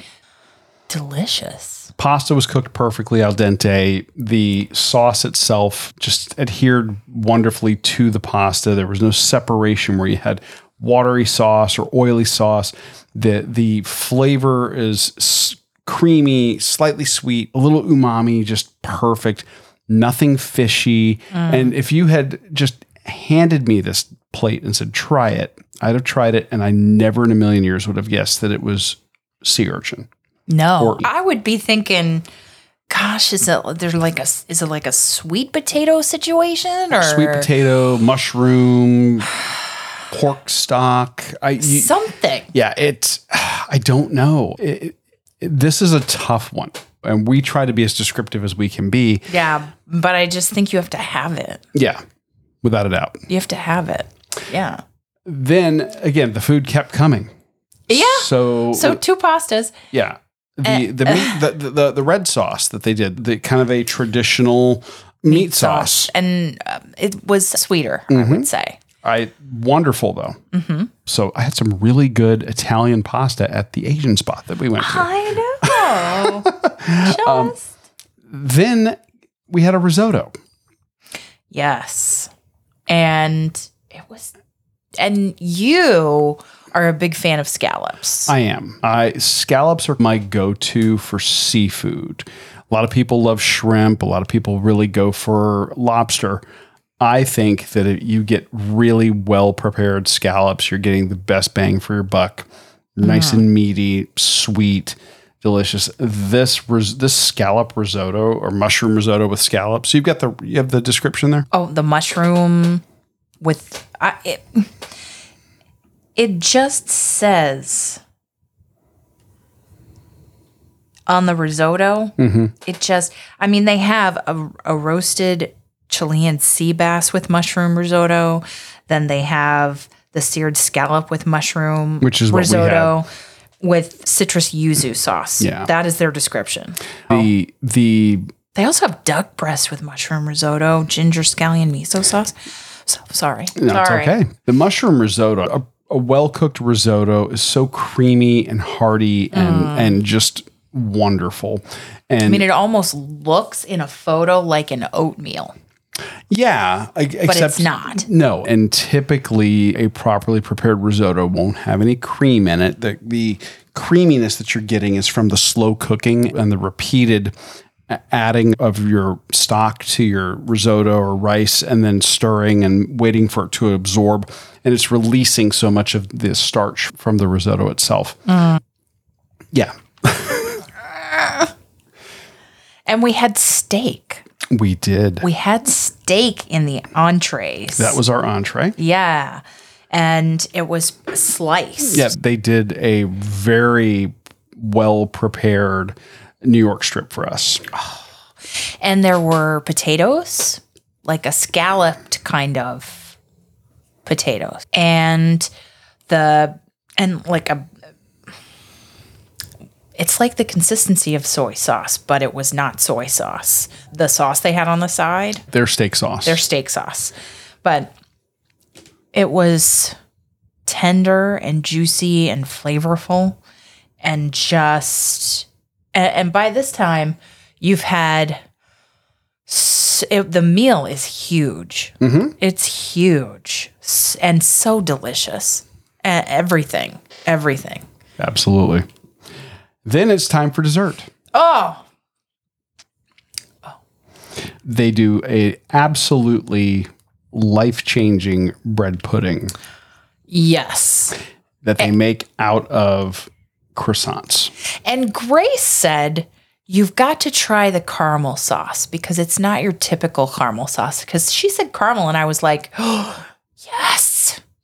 [SPEAKER 1] delicious.
[SPEAKER 3] Pasta was cooked perfectly al dente. The sauce itself just adhered wonderfully to the pasta. There was no separation where you had watery sauce or oily sauce. The the flavor is creamy, slightly sweet, a little umami, just perfect. Nothing fishy. Mm. And if you had just handed me this plate and said, "Try it," I'd have tried it, and I never in a million years would have guessed that it was sea urchin.
[SPEAKER 1] No,
[SPEAKER 3] Or-
[SPEAKER 1] I would be thinking, gosh, is it there's like a is it like a sweet potato situation or
[SPEAKER 3] sweet potato, mushroom, (sighs) pork stock. I you-
[SPEAKER 1] something?
[SPEAKER 3] yeah, it's (sighs) I don't know. It- it- this is a tough one, and we try to be as descriptive as we can be.
[SPEAKER 1] Yeah, but I just think you have to have it.
[SPEAKER 3] Yeah, without a doubt.
[SPEAKER 1] You have to have it. Yeah.
[SPEAKER 3] Then again, the food kept coming.
[SPEAKER 1] Yeah.
[SPEAKER 3] So
[SPEAKER 1] So two pastas.
[SPEAKER 3] yeah, the the, meat, the the the the red sauce that they did, the kind of a traditional meat, sauce.
[SPEAKER 1] and um, it was sweeter. I would say.
[SPEAKER 3] I wonderful though. Mm-hmm. So I had some really good Italian pasta at the Asian spot that we went to.
[SPEAKER 1] I know. (laughs) Just
[SPEAKER 3] Then we had a risotto.
[SPEAKER 1] yes, and it was, and you are a big fan of scallops.
[SPEAKER 3] I am. I scallops are my go-to for seafood. A lot of people love shrimp. A lot of people really go for lobster. I think that if you get really well prepared scallops, you're getting the best bang for your buck. Nice mm. and meaty, sweet, delicious. This ris- this scallop risotto or mushroom risotto with scallops. You've got the you have the description there.
[SPEAKER 1] Oh, the mushroom with I, it. It just says on the risotto. Mm-hmm. It just. I mean, they have a, a roasted Chilean sea bass with mushroom risotto. Then they have the seared scallop with mushroom,
[SPEAKER 3] Which is
[SPEAKER 1] risotto with citrus yuzu sauce.
[SPEAKER 3] Yeah.
[SPEAKER 1] that is their description.
[SPEAKER 3] The the
[SPEAKER 1] They also have duck breast with mushroom risotto, ginger scallion miso sauce. So sorry.
[SPEAKER 3] No,
[SPEAKER 1] sorry.
[SPEAKER 3] it's okay. The mushroom risotto, a, a well cooked risotto, is so creamy and hearty and and just wonderful. And
[SPEAKER 1] Mm. I mean, it almost looks in a photo like an oatmeal.
[SPEAKER 3] Yeah, I- except
[SPEAKER 1] it's not.
[SPEAKER 3] No, and typically a properly prepared risotto won't have any cream in it. The the creaminess that you're getting is from the slow cooking and the repeated adding of your stock to your risotto or rice and then stirring and waiting for it to absorb and it's releasing so much of the starch from the risotto itself. Mm. Yeah, (laughs)
[SPEAKER 1] And we had steak.
[SPEAKER 3] We did.
[SPEAKER 1] We had steak in the entrees.
[SPEAKER 3] that was our entree.
[SPEAKER 1] yeah. And it was sliced.
[SPEAKER 3] Yeah, they did a very well prepared New York strip for us. (sighs)
[SPEAKER 1] And there were potatoes, like a scalloped kind of potatoes. And the and like a it's like the consistency of soy sauce, but it was not soy sauce. The sauce they had on the side,
[SPEAKER 3] Their steak sauce.
[SPEAKER 1] their steak sauce. But it was tender and juicy and flavorful and just and, and by this time you've had it, the meal is huge. Mm-hmm. It's huge and so delicious. Everything, everything.
[SPEAKER 3] Absolutely. Then it's time for dessert.
[SPEAKER 1] Oh,
[SPEAKER 3] They do a absolutely life-changing bread pudding
[SPEAKER 1] yes.
[SPEAKER 3] that they make out of croissants.
[SPEAKER 1] And Grace said, You've got to try the caramel sauce because it's not your typical caramel sauce. Because she said caramel, and I was like, oh, (gasps) Yes,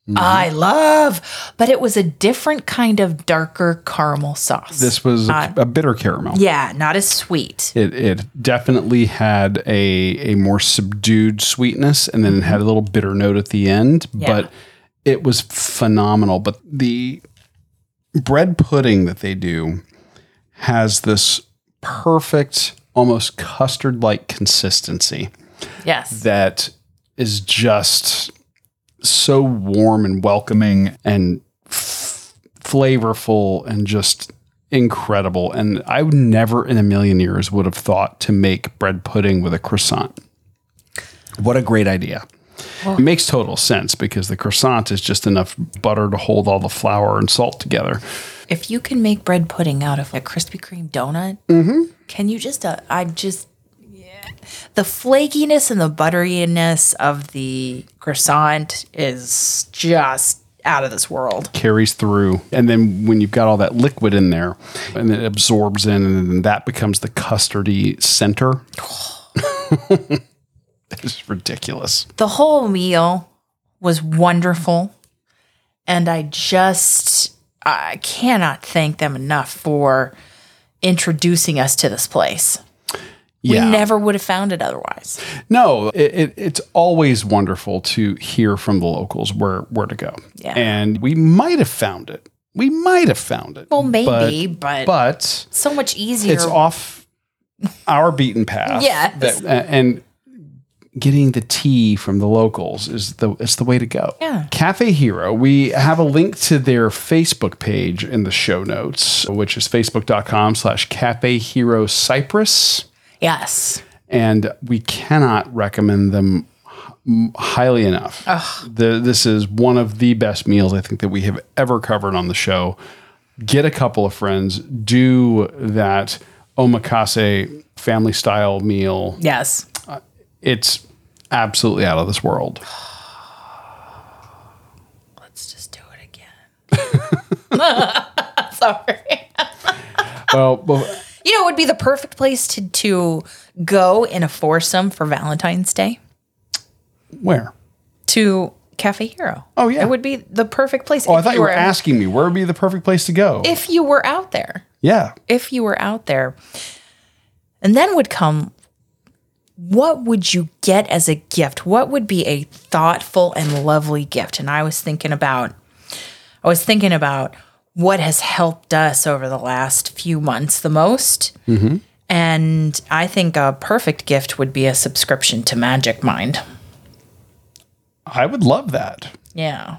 [SPEAKER 1] Mm-hmm. I love. But it was a different kind of darker caramel sauce.
[SPEAKER 3] This was a, a bitter caramel.
[SPEAKER 1] yeah, not as sweet.
[SPEAKER 3] It, it definitely had a, a more subdued sweetness and then it had a little bitter note at the end, but it was phenomenal. But the bread pudding that they do has this perfect, almost custard like consistency
[SPEAKER 1] Yes.
[SPEAKER 3] that is just so warm and welcoming and f- flavorful and just incredible. And I would never in a million years would have thought to make bread pudding with a croissant. What a great idea. It makes total sense because the croissant is just enough butter to hold all the flour and salt together.
[SPEAKER 1] If you can make bread pudding out of a Krispy Kreme donut, can you just, uh, I just. The flakiness and the butteriness of the croissant is just out of this world.
[SPEAKER 3] carries through. And then when you've got all that liquid in there and it absorbs in, and then that becomes the custardy center. (laughs) it's ridiculous.
[SPEAKER 1] The whole meal was wonderful. And I just, I cannot thank them enough for introducing us to this place.
[SPEAKER 3] Yeah.
[SPEAKER 1] We never would have found it otherwise.
[SPEAKER 3] No, it, it, it's always wonderful to hear from the locals where where to go.
[SPEAKER 1] Yeah.
[SPEAKER 3] And we might have found it. We might have found it.
[SPEAKER 1] Well, maybe, but,
[SPEAKER 3] but
[SPEAKER 1] so much easier.
[SPEAKER 3] it's off our beaten path.
[SPEAKER 1] Yes.
[SPEAKER 3] That- and getting the tea from the locals is the it's the way to go.
[SPEAKER 1] Yeah.
[SPEAKER 3] Cafe Hiro, we have a link to their Facebook page in the show notes, which is facebook.com slash Cafe Hiro Cypress.
[SPEAKER 1] Yes.
[SPEAKER 3] And we cannot recommend them highly enough. The, this is one of the best meals I think that we have ever covered on the show. Get a couple of friends, do that omakase family style meal.
[SPEAKER 1] Yes.
[SPEAKER 3] Uh, it's absolutely out of this world. (sighs)
[SPEAKER 1] Let's just do it again. (laughs) (laughs) (laughs) Sorry.
[SPEAKER 3] Well, well,
[SPEAKER 1] You know, it would be the perfect place to, to go in a foursome for Valentine's Day
[SPEAKER 3] where?
[SPEAKER 1] to Cafe Hiro.
[SPEAKER 3] Oh, yeah.
[SPEAKER 1] It would be the perfect place.
[SPEAKER 3] Oh, I thought you were asking me where would be the perfect place to go.
[SPEAKER 1] If you were out there.
[SPEAKER 3] yeah.
[SPEAKER 1] if you were out there. And then would come what would you get as a gift? What would be a thoughtful and lovely gift? And I was thinking about I was thinking about what has helped us over the last few months the most. Mm-hmm. And I think a perfect gift would be a subscription to Magic Mind.
[SPEAKER 3] I would love that.
[SPEAKER 1] Yeah.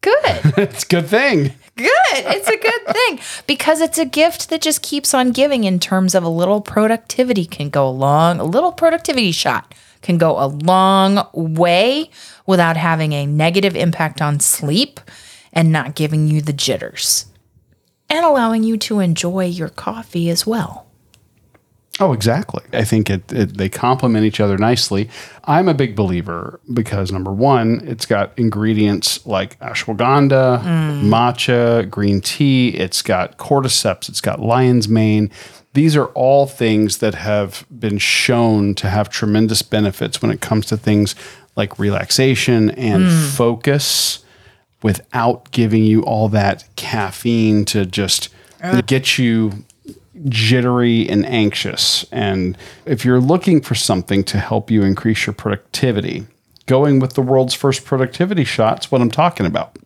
[SPEAKER 1] Good. (laughs)
[SPEAKER 3] It's a good thing.
[SPEAKER 1] good. It's a good thing because it's a gift that just keeps on giving in terms of a little productivity can go along, a little productivity shot can go a long way without having a negative impact on sleep and not giving you the jitters and allowing you to enjoy your coffee as well.
[SPEAKER 3] Oh, exactly. I think it, it they complement each other nicely. I'm a big believer because number one, it's got ingredients like ashwagandha, mm. matcha, green tea. It's got cordyceps. It's got lion's mane. These are all things that have been shown to have tremendous benefits when it comes to things like relaxation and mm. focus without giving you all that caffeine to just uh. get you jittery and anxious. And if you're looking for something to help you increase your productivity, going with the world's first productivity shot's what I'm talking about.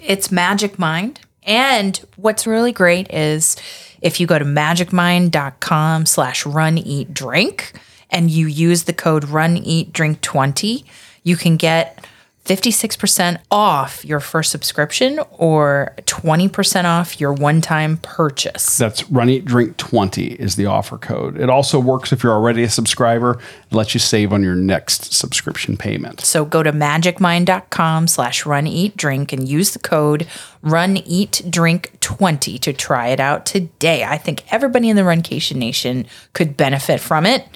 [SPEAKER 1] It's Magic Mind. And what's really great is if you go to magicmind.com slash run eat drink and you use the code run eat drink 20, you can get 56% off your first subscription or 20% off your one-time purchase.
[SPEAKER 3] That's Run Eat Drink 20 is the offer code. It also works if you're already a subscriber. It lets you save on your next subscription payment.
[SPEAKER 1] So go to magicmind.com slash run eat drink and use the code run eat drink 20 to try it out today. I think everybody in the Runcation Nation could benefit from it.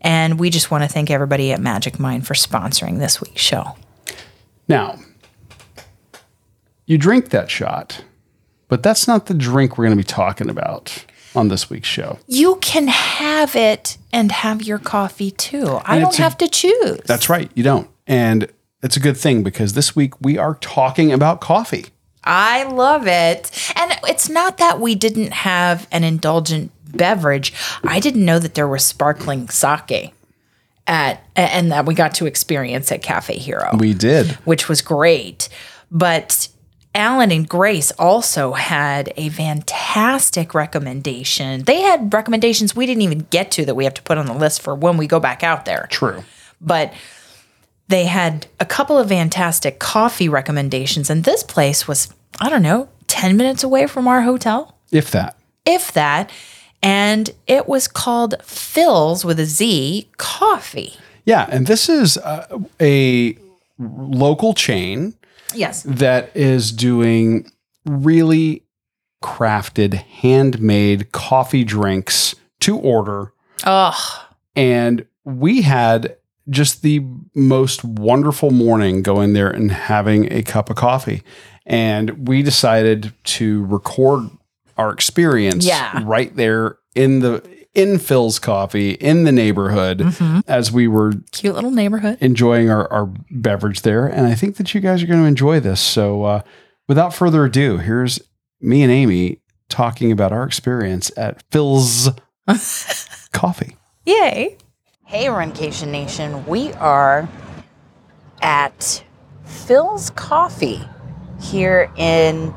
[SPEAKER 1] And we just want to thank everybody at Magic Mind for sponsoring this week's show.
[SPEAKER 3] Now, you drink that shot, but that's not the drink we're going to be talking about on this week's show.
[SPEAKER 1] You can have it and have your coffee too. I
[SPEAKER 3] And
[SPEAKER 1] don't
[SPEAKER 3] it's a-
[SPEAKER 1] have to choose.
[SPEAKER 3] That's right, you don't. And it's a good thing because this week we are talking about coffee.
[SPEAKER 1] I love it. And it's not that we didn't have an indulgent beverage. I didn't know that there was sparkling sake at and that we got to experience at Cafe Hiro,
[SPEAKER 3] We did.
[SPEAKER 1] which was great. But Alan and Grace also had a fantastic recommendation. They had recommendations we didn't even get to that we have to put on the list for when we go back out there
[SPEAKER 3] True.
[SPEAKER 1] but they had a couple of fantastic coffee recommendations and this place was i don't know 10 minutes away from our hotel
[SPEAKER 3] If that.
[SPEAKER 1] if that and it was called Philz with a z coffee
[SPEAKER 3] Yeah. And this is uh, a local chain
[SPEAKER 1] yes
[SPEAKER 3] that is doing really crafted, handmade coffee drinks to order.
[SPEAKER 1] oh
[SPEAKER 3] And we had just the most wonderful morning going there and having a cup of coffee. And we decided to record our experience
[SPEAKER 1] Yeah.
[SPEAKER 3] right there in the in Philz coffee in the neighborhood as we were
[SPEAKER 1] cute little neighborhood
[SPEAKER 3] enjoying our, our beverage there. And I think that you guys are going to enjoy this. So uh, without further ado, here's me and Amy talking about our experience at Philz (laughs) Coffee.
[SPEAKER 1] yay hey runcation nation we are at Philz coffee here in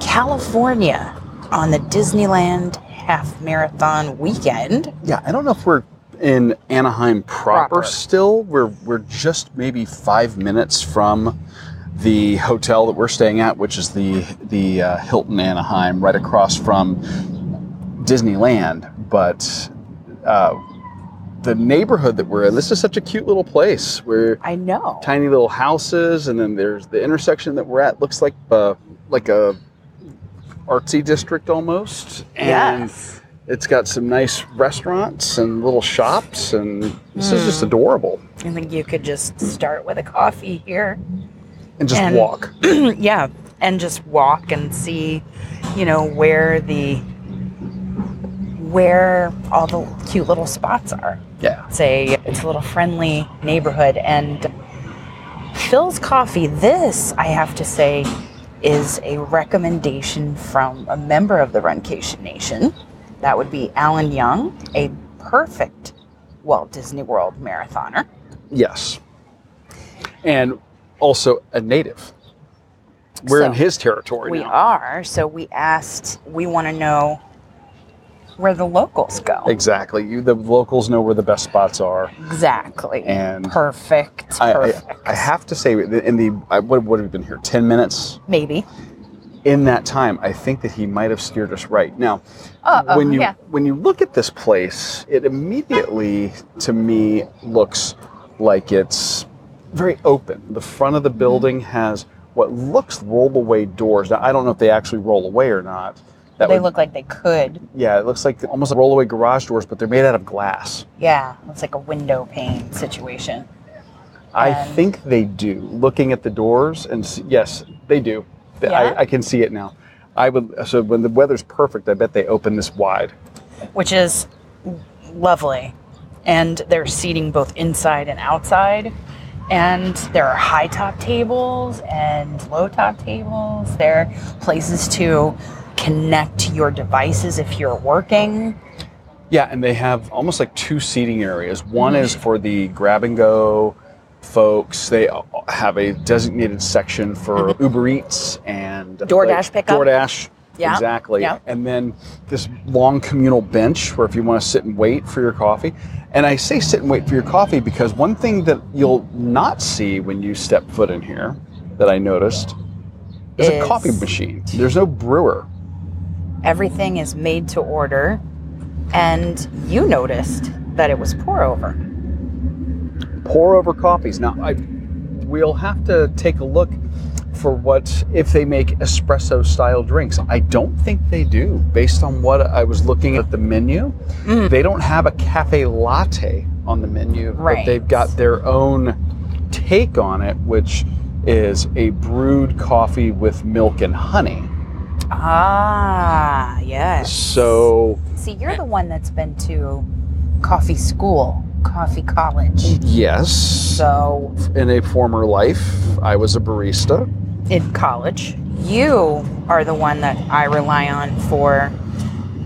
[SPEAKER 1] california on the disneyland half marathon weekend
[SPEAKER 3] Yeah, I don't know if we're in Anaheim proper,
[SPEAKER 1] Proper.
[SPEAKER 3] still. We're we're just maybe five minutes from the hotel that we're staying at, which is the the uh, Hilton Anaheim, right across from Disneyland. But uh, the neighborhood that we're in, this is such a cute little place. We're
[SPEAKER 1] I know.
[SPEAKER 3] tiny little houses, and then there's the intersection that we're at. Looks like uh, like a artsy district almost, and
[SPEAKER 1] Yes.
[SPEAKER 3] it's got some nice restaurants and little shops, and this is just hmm. adorable.
[SPEAKER 1] I think you could just start with a coffee here.
[SPEAKER 3] And just
[SPEAKER 1] And-
[SPEAKER 3] walk. (clears throat)
[SPEAKER 1] yeah, and just walk and see, you know, where the where all the cute little spots are.
[SPEAKER 3] Yeah,
[SPEAKER 1] Say it's a little friendly neighborhood and Philz Coffee, this I have to say is a recommendation from a member of the Runcation Nation. That would be Alan Young, a perfect Walt Disney World marathoner.
[SPEAKER 3] yes, and also a native. We're in his territory
[SPEAKER 1] We
[SPEAKER 3] now.
[SPEAKER 1] are. So we asked, we want to know where the locals go.
[SPEAKER 3] Exactly. You, the locals know where the best spots are.
[SPEAKER 1] Exactly.
[SPEAKER 3] And
[SPEAKER 1] perfect.
[SPEAKER 3] I, I,
[SPEAKER 1] Perfect.
[SPEAKER 3] I have to say, in the I, what what have we been here? Ten minutes.
[SPEAKER 1] Maybe.
[SPEAKER 3] in that time, I think that he might have steered us right. Now,
[SPEAKER 1] Uh-oh,
[SPEAKER 3] when you
[SPEAKER 1] yeah.
[SPEAKER 3] when you look at this place, it immediately to me looks like it's very open. The front of the
[SPEAKER 1] Mm-hmm.
[SPEAKER 3] building has what looks roll-away doors. Now, I don't know if they actually roll away or not. That
[SPEAKER 1] they
[SPEAKER 3] would-
[SPEAKER 1] look like they could.
[SPEAKER 3] yeah, it looks like almost like roll-away garage doors, but they're made out of glass.
[SPEAKER 1] Yeah. It's like a window pane situation.
[SPEAKER 3] I
[SPEAKER 1] And-
[SPEAKER 3] think they do. Looking at the doors, and s- yes, they do.
[SPEAKER 1] Yeah?
[SPEAKER 3] I, I can see it now. I would so when the weather's perfect, I bet they open this wide.
[SPEAKER 1] which is lovely. And they're seating both inside and outside. And there are high top tables and low top tables. There are places to connect to your devices if you're working.
[SPEAKER 3] Yeah, and they have almost like two seating areas. One is for the grab and go folks. They have a designated section for Uber Eats and
[SPEAKER 4] Mm-hmm. DoorDash pickup.
[SPEAKER 3] DoorDash.
[SPEAKER 4] Yeah,
[SPEAKER 3] Exactly.
[SPEAKER 4] yeah.
[SPEAKER 3] And then this long communal bench where if you want to sit and wait for your coffee. And I say sit and wait for your coffee because one thing that you'll not see when you step foot in here that I noticed is, a coffee machine. There's no brewer.
[SPEAKER 4] Everything is made to order, and you noticed that it was pour over.
[SPEAKER 3] pour over coffees. Now, I we'll have to take a look for what if they make espresso style drinks. I don't think they do. Based on what I was looking at the menu,
[SPEAKER 4] Mm.
[SPEAKER 3] they don't have a cafe latte on the menu,
[SPEAKER 4] Right.
[SPEAKER 3] but they've got their own take on it, which is a brewed coffee with milk and honey.
[SPEAKER 4] Ah, yes.
[SPEAKER 3] So,
[SPEAKER 4] See, you're the one that's been to coffee school, coffee college.
[SPEAKER 3] yes,
[SPEAKER 4] So,
[SPEAKER 3] in a former life, I was a barista.
[SPEAKER 4] in college, you are the one that I rely on for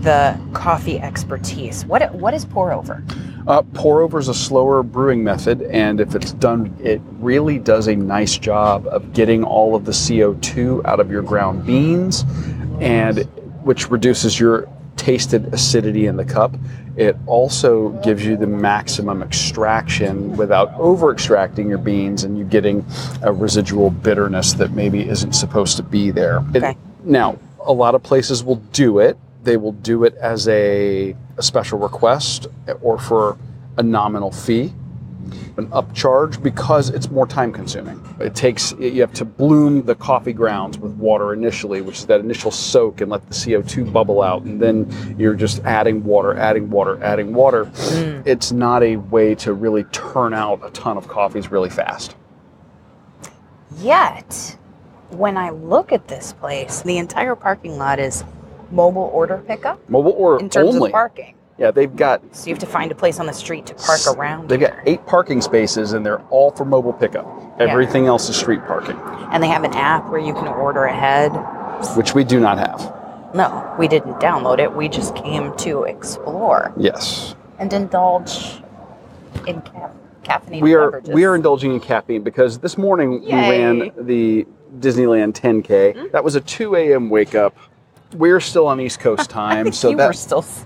[SPEAKER 4] the coffee expertise. What what is pour over?
[SPEAKER 3] Uh, pour over is a slower brewing method, and if it's done, it really does a nice job of getting all of the CO2 out of your ground beans, and which reduces your tasted acidity in the cup. It also gives you the maximum extraction without over extracting your beans and you getting a residual bitterness that maybe isn't supposed to be there. It- now, a lot of places will do it. They will do it as a, a special request or for a nominal fee, an upcharge, because it's more time consuming. It takes, you have to bloom the coffee grounds with water initially, which is that initial soak and let the CO2 bubble out. And then you're just adding water, adding water, adding water. Mm. It's not a way to really turn out a ton of coffees really fast.
[SPEAKER 4] Yet, when I look at this place, the entire parking lot is mobile order pickup
[SPEAKER 3] Mobile or
[SPEAKER 4] in terms
[SPEAKER 3] only.
[SPEAKER 4] of parking.
[SPEAKER 3] Yeah, they've got
[SPEAKER 4] So you have to find a place on the street to park around.
[SPEAKER 3] They've got eight parking spaces and they're all for mobile pickup. Everything else is street parking,
[SPEAKER 4] and they have an app where you can order ahead.
[SPEAKER 3] which we do not have.
[SPEAKER 4] No, we didn't download it. We just came to explore
[SPEAKER 3] Yes.
[SPEAKER 4] and indulge in ca- caffeinated
[SPEAKER 3] We are
[SPEAKER 4] beverages.
[SPEAKER 3] we are indulging in caffeine because this morning
[SPEAKER 4] Yay.
[SPEAKER 3] we ran the Disneyland 10K.
[SPEAKER 4] Mm-hmm.
[SPEAKER 3] That was a 2 a.m. wake up. We're still on East Coast (laughs) time, so
[SPEAKER 4] you
[SPEAKER 3] that
[SPEAKER 4] were still s-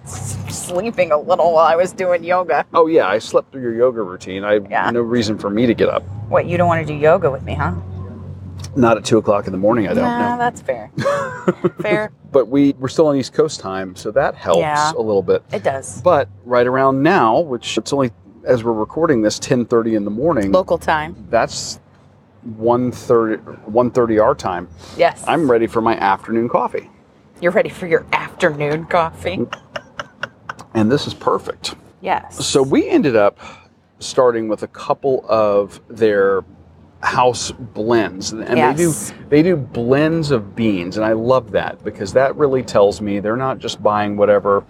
[SPEAKER 4] sleeping a little while I was doing yoga.
[SPEAKER 3] Oh yeah, I slept through your yoga routine. I
[SPEAKER 4] Yeah.
[SPEAKER 3] no reason for me to get up.
[SPEAKER 4] What, you don't want to do yoga with me, huh?
[SPEAKER 3] Not at two o'clock in the morning. I don't
[SPEAKER 4] nah,
[SPEAKER 3] know.
[SPEAKER 4] that's fair. (laughs) fair.
[SPEAKER 3] But we we're still on East Coast time, so that helps
[SPEAKER 4] Yeah.
[SPEAKER 3] a little bit.
[SPEAKER 4] It does.
[SPEAKER 3] But right around now, which it's only as we're recording this 10:30 in the morning,
[SPEAKER 4] Local time.
[SPEAKER 3] that's 1:30 1:30 our time.
[SPEAKER 4] Yes.
[SPEAKER 3] I'm ready for my afternoon coffee.
[SPEAKER 4] You're ready for your afternoon coffee? (laughs)
[SPEAKER 3] And this is perfect.
[SPEAKER 4] Yes.
[SPEAKER 3] So we ended up starting with a couple of their house blends and they do they do blends of beans and I love that because that really tells me they're not just buying whatever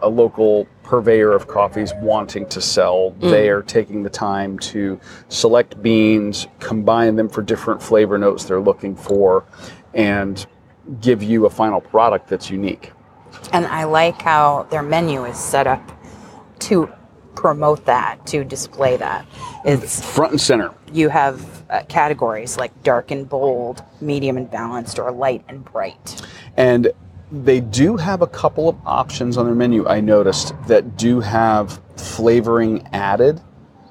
[SPEAKER 3] a local purveyor of coffees wanting to sell mm. they are taking the time to select beans combine them for different flavor notes they're looking for and give you a final product that's unique
[SPEAKER 4] And I like how their menu is set up to promote that, to display that. It's
[SPEAKER 3] front and center
[SPEAKER 4] you have uh, categories like dark and bold, medium and balanced, or light and bright.
[SPEAKER 3] And they do have a couple of options on their menu, I noticed, that do have flavoring added,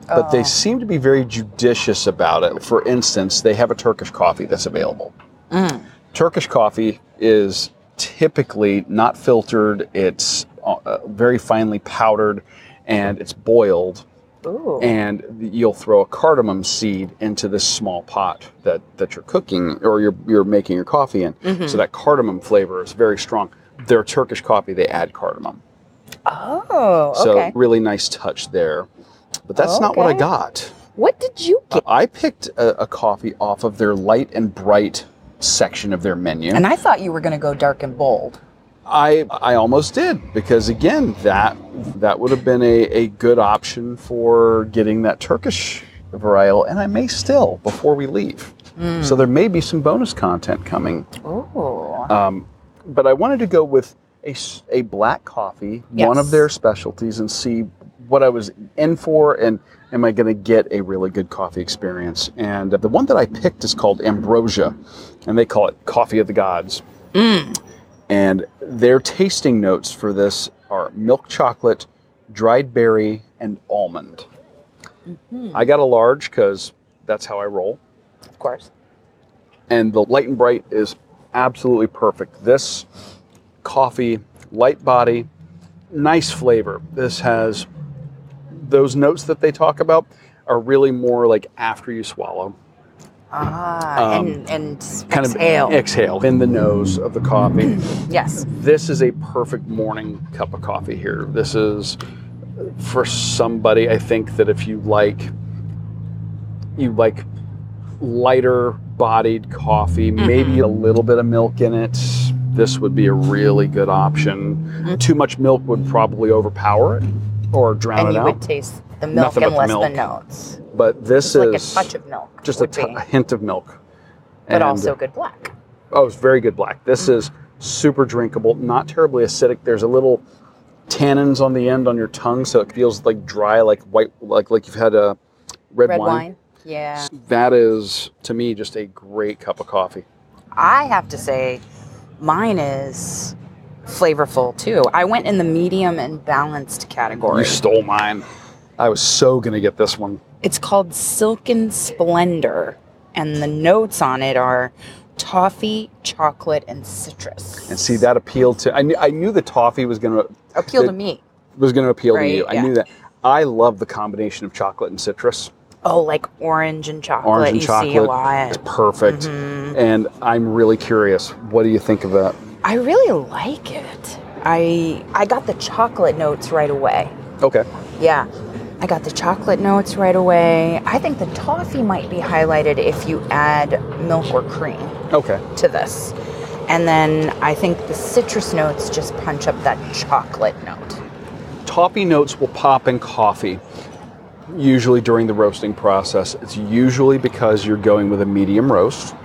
[SPEAKER 3] but
[SPEAKER 4] Oh.
[SPEAKER 3] they seem to be very judicious about it. For instance, they have a Turkish coffee that's available.
[SPEAKER 4] Mm.
[SPEAKER 3] Turkish coffee is typically not filtered, it's uh, uh, very finely powdered, and it's boiled.
[SPEAKER 4] Ooh.
[SPEAKER 3] And you'll throw a cardamom seed into this small pot that, that you're cooking or you're, you're making your coffee in. So that cardamom flavor is very strong. Their Turkish coffee, they add cardamom.
[SPEAKER 4] oh,
[SPEAKER 3] So
[SPEAKER 4] okay.
[SPEAKER 3] really nice touch there. But that's not what I got.
[SPEAKER 4] what did you get?
[SPEAKER 3] I picked a, a coffee off of their light and bright section of their menu.
[SPEAKER 4] And I thought you were going to go dark and bold.
[SPEAKER 3] I I almost did because again that that would have been a, a good option for getting that Turkish varietal, and I may still before we leave. So there may be some bonus content coming.
[SPEAKER 4] Ooh.
[SPEAKER 3] Um, but I wanted to go with a, a black coffee, one of their specialties, and see what I was in for, and am I going to get a really good coffee experience? And the one that I picked is called Ambrosia, and they call it Coffee of the Gods. Mm. And their tasting notes for this are milk chocolate, dried berry, and almond. Mm-hmm. I got a large because that's how I roll.
[SPEAKER 4] Of course.
[SPEAKER 3] And the light and bright is absolutely perfect. This coffee, light body, nice flavor. This has those notes that they talk about are really more like after you swallow.
[SPEAKER 4] Ah,
[SPEAKER 3] Um,
[SPEAKER 4] and, and
[SPEAKER 3] Kind
[SPEAKER 4] exhale.
[SPEAKER 3] of exhale in the nose of the coffee. (clears throat)
[SPEAKER 4] yes.
[SPEAKER 3] this is a perfect morning cup of coffee here. This is for somebody I think that if you like you like lighter bodied coffee, maybe a little bit of milk in it, this would be a really good option. Too much milk would probably overpower it or drown
[SPEAKER 4] And
[SPEAKER 3] it
[SPEAKER 4] you would taste the milk
[SPEAKER 3] Nothing
[SPEAKER 4] and less the
[SPEAKER 3] milk.
[SPEAKER 4] notes.
[SPEAKER 3] But this
[SPEAKER 4] It's like a
[SPEAKER 3] is
[SPEAKER 4] touch of milk.
[SPEAKER 3] just a, t- a hint of milk.
[SPEAKER 4] but
[SPEAKER 3] And-
[SPEAKER 4] also good black.
[SPEAKER 3] Oh, it's very good black. This is super drinkable, not terribly acidic. There's a little tannins on the end on your tongue, so it feels like dry, like white, like like you've had a red,
[SPEAKER 4] Red
[SPEAKER 3] wine.
[SPEAKER 4] wine. Yeah.
[SPEAKER 3] That is to me just a great cup of coffee.
[SPEAKER 4] I have to say, mine is flavorful too. I went in the medium and balanced category.
[SPEAKER 3] You stole mine. I was so gonna get this one.
[SPEAKER 4] It's called Silken Splendor, and the notes on it are toffee, chocolate, and citrus.
[SPEAKER 3] And see that appealed to. I knew I knew the toffee was gonna
[SPEAKER 4] appeal to
[SPEAKER 3] it-
[SPEAKER 4] me.
[SPEAKER 3] was gonna appeal
[SPEAKER 4] Right,
[SPEAKER 3] to you. I
[SPEAKER 4] yeah.
[SPEAKER 3] knew that. I love the combination of chocolate and citrus.
[SPEAKER 4] Oh, like orange and chocolate.
[SPEAKER 3] Orange and
[SPEAKER 4] you
[SPEAKER 3] chocolate
[SPEAKER 4] see a lot.
[SPEAKER 3] perfect.
[SPEAKER 4] Mm-hmm.
[SPEAKER 3] And I'm really curious. What do you think of that?
[SPEAKER 4] I really like it. I I got the chocolate notes right away.
[SPEAKER 3] Okay.
[SPEAKER 4] Yeah. I got the chocolate notes right away. I think the toffee might be highlighted if you add milk or cream
[SPEAKER 3] Okay.
[SPEAKER 4] to this. And then I think the citrus notes just punch up that chocolate note.
[SPEAKER 3] toffee notes will pop in coffee usually during the roasting process it's usually because you're going with a medium roast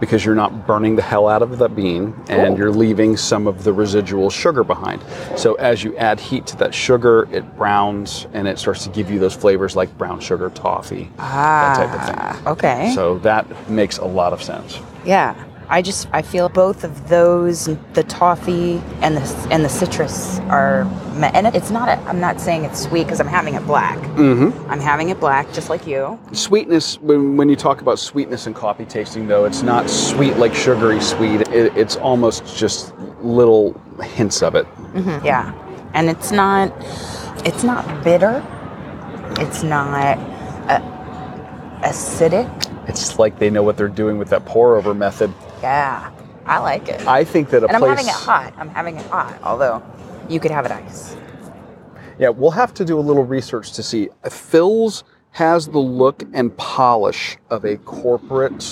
[SPEAKER 3] because you're not burning the hell out of the bean and
[SPEAKER 4] Cool.
[SPEAKER 3] you're leaving some of the residual sugar behind so as you add heat to that sugar it browns and it starts to give you those flavors like brown sugar toffee that type of thing
[SPEAKER 4] Ah, Okay.
[SPEAKER 3] so that makes a lot of sense
[SPEAKER 4] yeah. I just I feel both of those, the toffee and the and the citrus are, and it's not. A, I'm not saying it's sweet because I'm having it black. Mm-hmm. I'm having it black, just like you.
[SPEAKER 3] Sweetness, when, when you talk about sweetness in coffee tasting, though, it's not sweet like sugary sweet. It, it's almost just little hints of it.
[SPEAKER 4] Yeah, and it's not. It's not bitter. It's not uh, acidic.
[SPEAKER 3] It's like they know what they're doing with that pour over method.
[SPEAKER 4] Yeah, I like it.
[SPEAKER 3] I think that a
[SPEAKER 4] and I'm having it hot. I'm having it hot. Although you could have it ice.
[SPEAKER 3] Yeah, we'll have to do a little research to see. Philz has the look and polish of a corporate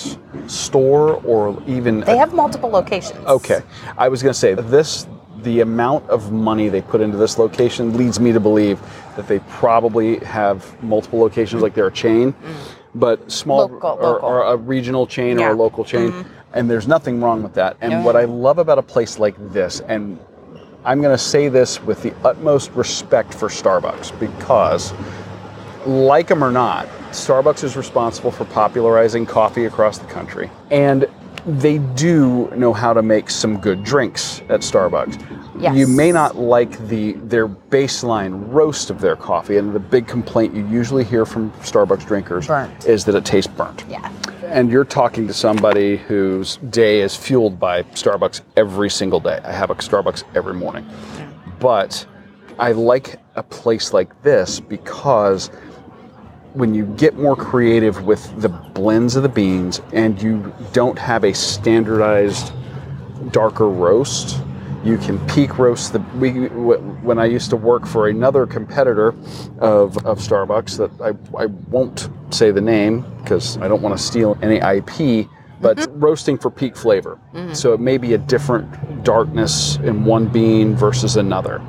[SPEAKER 3] store or even
[SPEAKER 4] They
[SPEAKER 3] a
[SPEAKER 4] have multiple locations.
[SPEAKER 3] Okay. I was going to say this the amount of money they put into this location leads me to believe that they probably have multiple locations like they're a chain, mm. but small
[SPEAKER 4] Local-
[SPEAKER 3] or,
[SPEAKER 4] local.
[SPEAKER 3] or a regional chain or a local chain. Mm-hmm. And there's nothing wrong with that. And
[SPEAKER 4] No.
[SPEAKER 3] what I love about a place like this, and I'm going to say this with the utmost respect for Starbucks because like them or not, Starbucks is responsible for popularizing coffee across the country. And they do know how to make some good drinks at Starbucks.
[SPEAKER 4] Yes.
[SPEAKER 3] You may not like the their baseline roast of their coffee, and the big complaint you usually hear from Starbucks drinkers
[SPEAKER 4] Burnt.
[SPEAKER 3] is that it tastes burnt.
[SPEAKER 4] Yeah.
[SPEAKER 3] And you're talking to somebody whose day is fueled by Starbucks every single day. I have a Starbucks every morning. But I like a place like this because when you get more creative with the blends of the beans and you don't have a standardized darker roast, you can peak roast the. We, when I used to work for another competitor of, of Starbucks, that I, I won't say the name because I don't want to steal any IP, but mm-hmm. roasting for peak flavor. Mm-hmm. So it may be a different darkness in one bean versus another.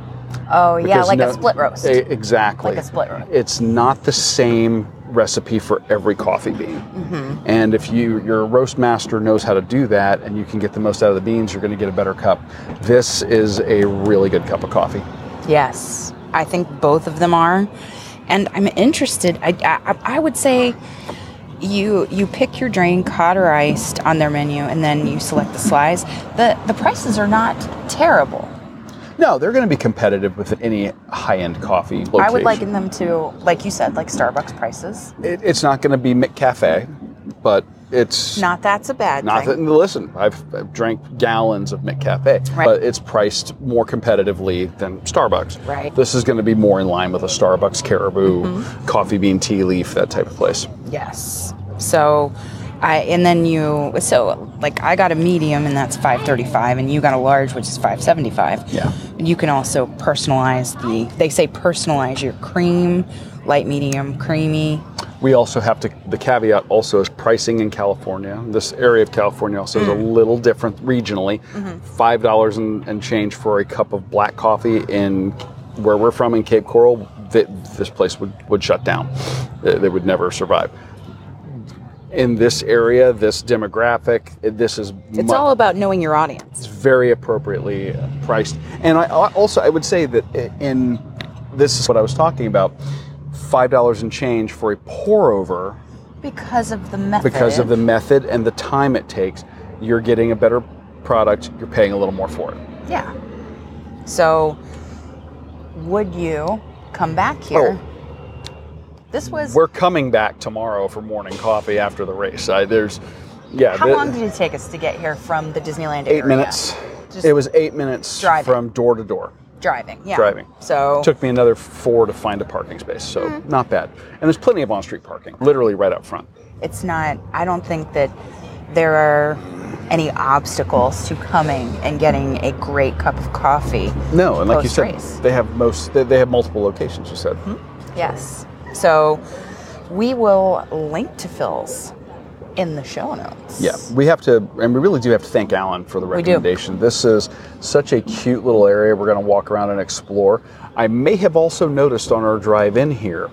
[SPEAKER 4] Oh yeah, like
[SPEAKER 3] no-
[SPEAKER 4] a split roast.
[SPEAKER 3] Exactly.
[SPEAKER 4] Like a split roast.
[SPEAKER 3] It's not the same recipe for every coffee bean.
[SPEAKER 4] Mm-hmm.
[SPEAKER 3] And if you your roast master knows how to do that and you can get the most out of the beans, you're going to get a better cup. This is a really good cup of coffee.
[SPEAKER 4] yes.
[SPEAKER 1] I think both of them are, and I'm interested. I, I, I would say you you pick your drink, hot or iced, on their menu, and then you select the slice. the The prices are not terrible.
[SPEAKER 3] No, they're going to be competitive with any high end coffee. Location.
[SPEAKER 1] I would liken them to, like you said, like Starbucks prices.
[SPEAKER 3] It, it's not going to be McCafe, but it's
[SPEAKER 1] not that's a bad
[SPEAKER 3] not
[SPEAKER 1] thing.
[SPEAKER 3] that listen I've, I've drank gallons of mccafe
[SPEAKER 1] Right.
[SPEAKER 3] but it's priced more competitively than starbucks
[SPEAKER 1] Right.
[SPEAKER 3] this is going to be more in line with a starbucks caribou
[SPEAKER 1] Mm-hmm.
[SPEAKER 3] coffee bean tea leaf that type of place
[SPEAKER 1] Yes. So I and then you so like I got a medium and that's 535 and you got a large which is 575.
[SPEAKER 3] Yeah.
[SPEAKER 1] You can also personalize the they say personalize your cream, light medium, creamy.
[SPEAKER 3] we also have to the caveat also is pricing in california this area of california also is a mm. little different regionally mm-hmm. five dollars and, and change for a cup of black coffee in where we're from in cape coral th- this place would, would shut down they would never survive in this area this demographic this is
[SPEAKER 1] It's all about knowing your audience.
[SPEAKER 3] It's very appropriately uh, priced. And I also I would say that uh, in this is what I was talking about, five dollars and change for a pour over
[SPEAKER 1] Because of the method.
[SPEAKER 3] because of the method and the time it takes. You're getting a better product. You're paying a little more for it.
[SPEAKER 1] Yeah. So would you come back oh, here? This was
[SPEAKER 3] We're coming back tomorrow for morning coffee after the race. I, there's, yeah,
[SPEAKER 1] how
[SPEAKER 3] the-
[SPEAKER 1] long did it take us to get here from the Disneyland
[SPEAKER 3] eight
[SPEAKER 1] area?
[SPEAKER 3] minutes.
[SPEAKER 1] Just
[SPEAKER 3] it was eight minutes
[SPEAKER 1] driving.
[SPEAKER 3] from door to door.
[SPEAKER 1] driving. Yeah.
[SPEAKER 3] Driving.
[SPEAKER 1] So
[SPEAKER 3] Took me another four to find a parking space, so
[SPEAKER 1] Hmm.
[SPEAKER 3] not bad. And there's plenty of on-street parking, literally right up front.
[SPEAKER 1] it's not i don't think that there are any obstacles to coming and getting a great cup of coffee
[SPEAKER 3] No, and like you said,
[SPEAKER 1] Post-race.
[SPEAKER 3] they have most. They, they have multiple locations. You said.
[SPEAKER 1] yes so we will link to Philz in the show notes
[SPEAKER 3] Yeah, we have to, and we really do have to thank Alan for the recommendation. This is such a cute little area. We're going to walk around and explore. I may have also noticed on our drive-in here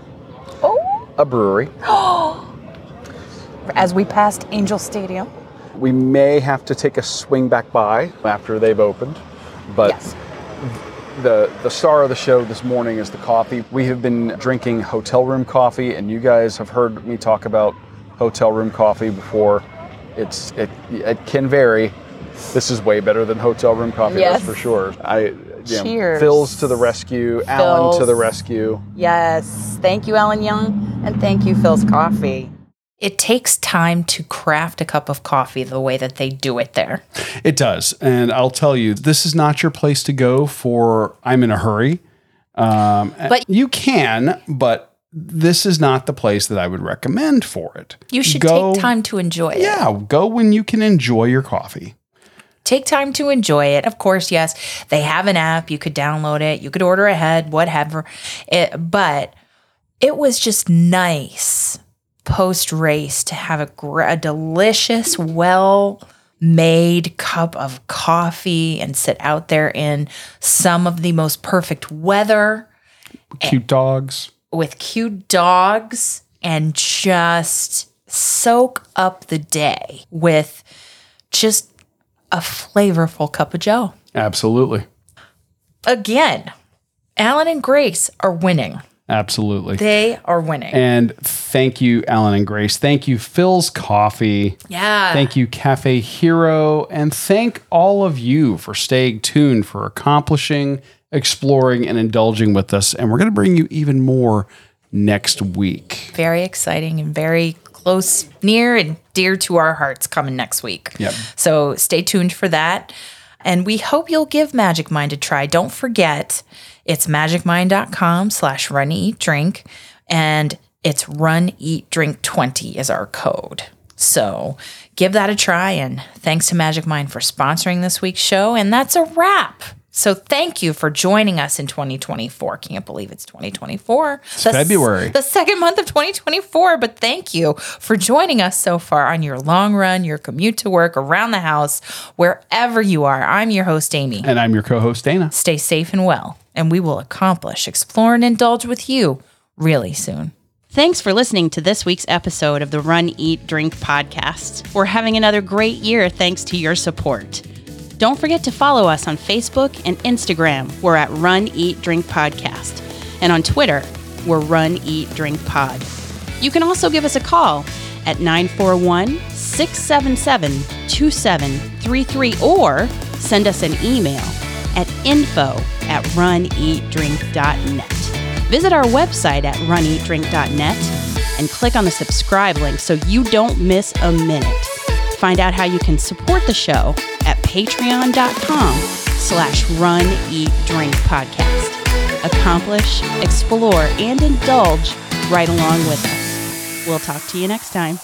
[SPEAKER 1] oh
[SPEAKER 3] a brewery. (gasps)
[SPEAKER 1] as we passed angel stadium
[SPEAKER 3] We may have to take a swing back by after they've opened, but
[SPEAKER 1] yes
[SPEAKER 3] the the star of the show this morning is the coffee. We have been drinking hotel room coffee, and you guys have heard me talk about hotel room coffee before. It's it it can vary. This is way better than hotel room coffee,
[SPEAKER 1] Yes.
[SPEAKER 3] that's for sure. I you know,
[SPEAKER 1] Cheers.
[SPEAKER 3] Philz to the rescue, Alan to the rescue.
[SPEAKER 1] yes thank you alan young and thank you Philz coffee it takes time to craft a cup of coffee the way that they do it there
[SPEAKER 3] It does, and I'll tell you, this is not your place to go for. I'm in a hurry. Um,
[SPEAKER 1] But-
[SPEAKER 3] you can, but this is not the place that I would recommend for it.
[SPEAKER 1] you should
[SPEAKER 3] Go-
[SPEAKER 1] take time to enjoy it
[SPEAKER 3] Yeah, go when you can enjoy your coffee.
[SPEAKER 1] take time to enjoy it. Of course, yes, they have an app. You could download it. You could order ahead, whatever. It, but it was just nice post race to have a, gr- a delicious, well made cup of coffee and sit out there in some of the most perfect weather
[SPEAKER 3] Cute dogs.
[SPEAKER 1] with cute dogs and just soak up the day with just a flavorful cup of joe.
[SPEAKER 3] Absolutely.
[SPEAKER 1] Again, Alan and Grace are winning.
[SPEAKER 3] Absolutely.
[SPEAKER 1] They are winning.
[SPEAKER 3] and thank you, Alan and Grace. Thank you, Philz Coffee.
[SPEAKER 1] yeah.
[SPEAKER 3] Thank you, Cafe Hiro. And thank all of you for staying tuned, for accomplishing, exploring, and indulging with us. And we're going to bring you even more next week.
[SPEAKER 1] very exciting and very close, near and dear to our hearts coming next week.
[SPEAKER 3] Yep.
[SPEAKER 1] So stay tuned for that. And we hope you'll give Magic Mind a try. Don't forget, it's magicmind.com slash run eat drink. And it's run eat drink 20 is our code. So give that a try. And thanks to Magic Mind for sponsoring this week's show. And that's a wrap. So thank you for joining us in 2024. Can't believe it's 2024. It's
[SPEAKER 3] February.
[SPEAKER 1] the second month of 2024. But thank you for joining us so far on your long run, your commute to work, around the house, wherever you are. I'm your host, Amy.
[SPEAKER 3] And I'm your co host, Dana.
[SPEAKER 1] Stay safe and well, and we will accomplish, explore, and indulge with you really soon.
[SPEAKER 5] Thanks for listening to this week's episode of the Run, Eat, Drink podcast. We're having another great year thanks to your support.
[SPEAKER 1] Don't forget to follow us on Facebook and Instagram. We're at Run Eat Drink Podcast. And on Twitter, we're Run Eat Drink Pod. You can also give us a call at 941 677 2733 or send us an email at info at runeatdrink.net. Visit our website at runeatdrink.net and click on the subscribe link so you don't miss a minute. Find out how you can support the show at patreon.com slash run eat drink podcast. Accomplish, explore, and indulge right along with us. We'll talk to you next time.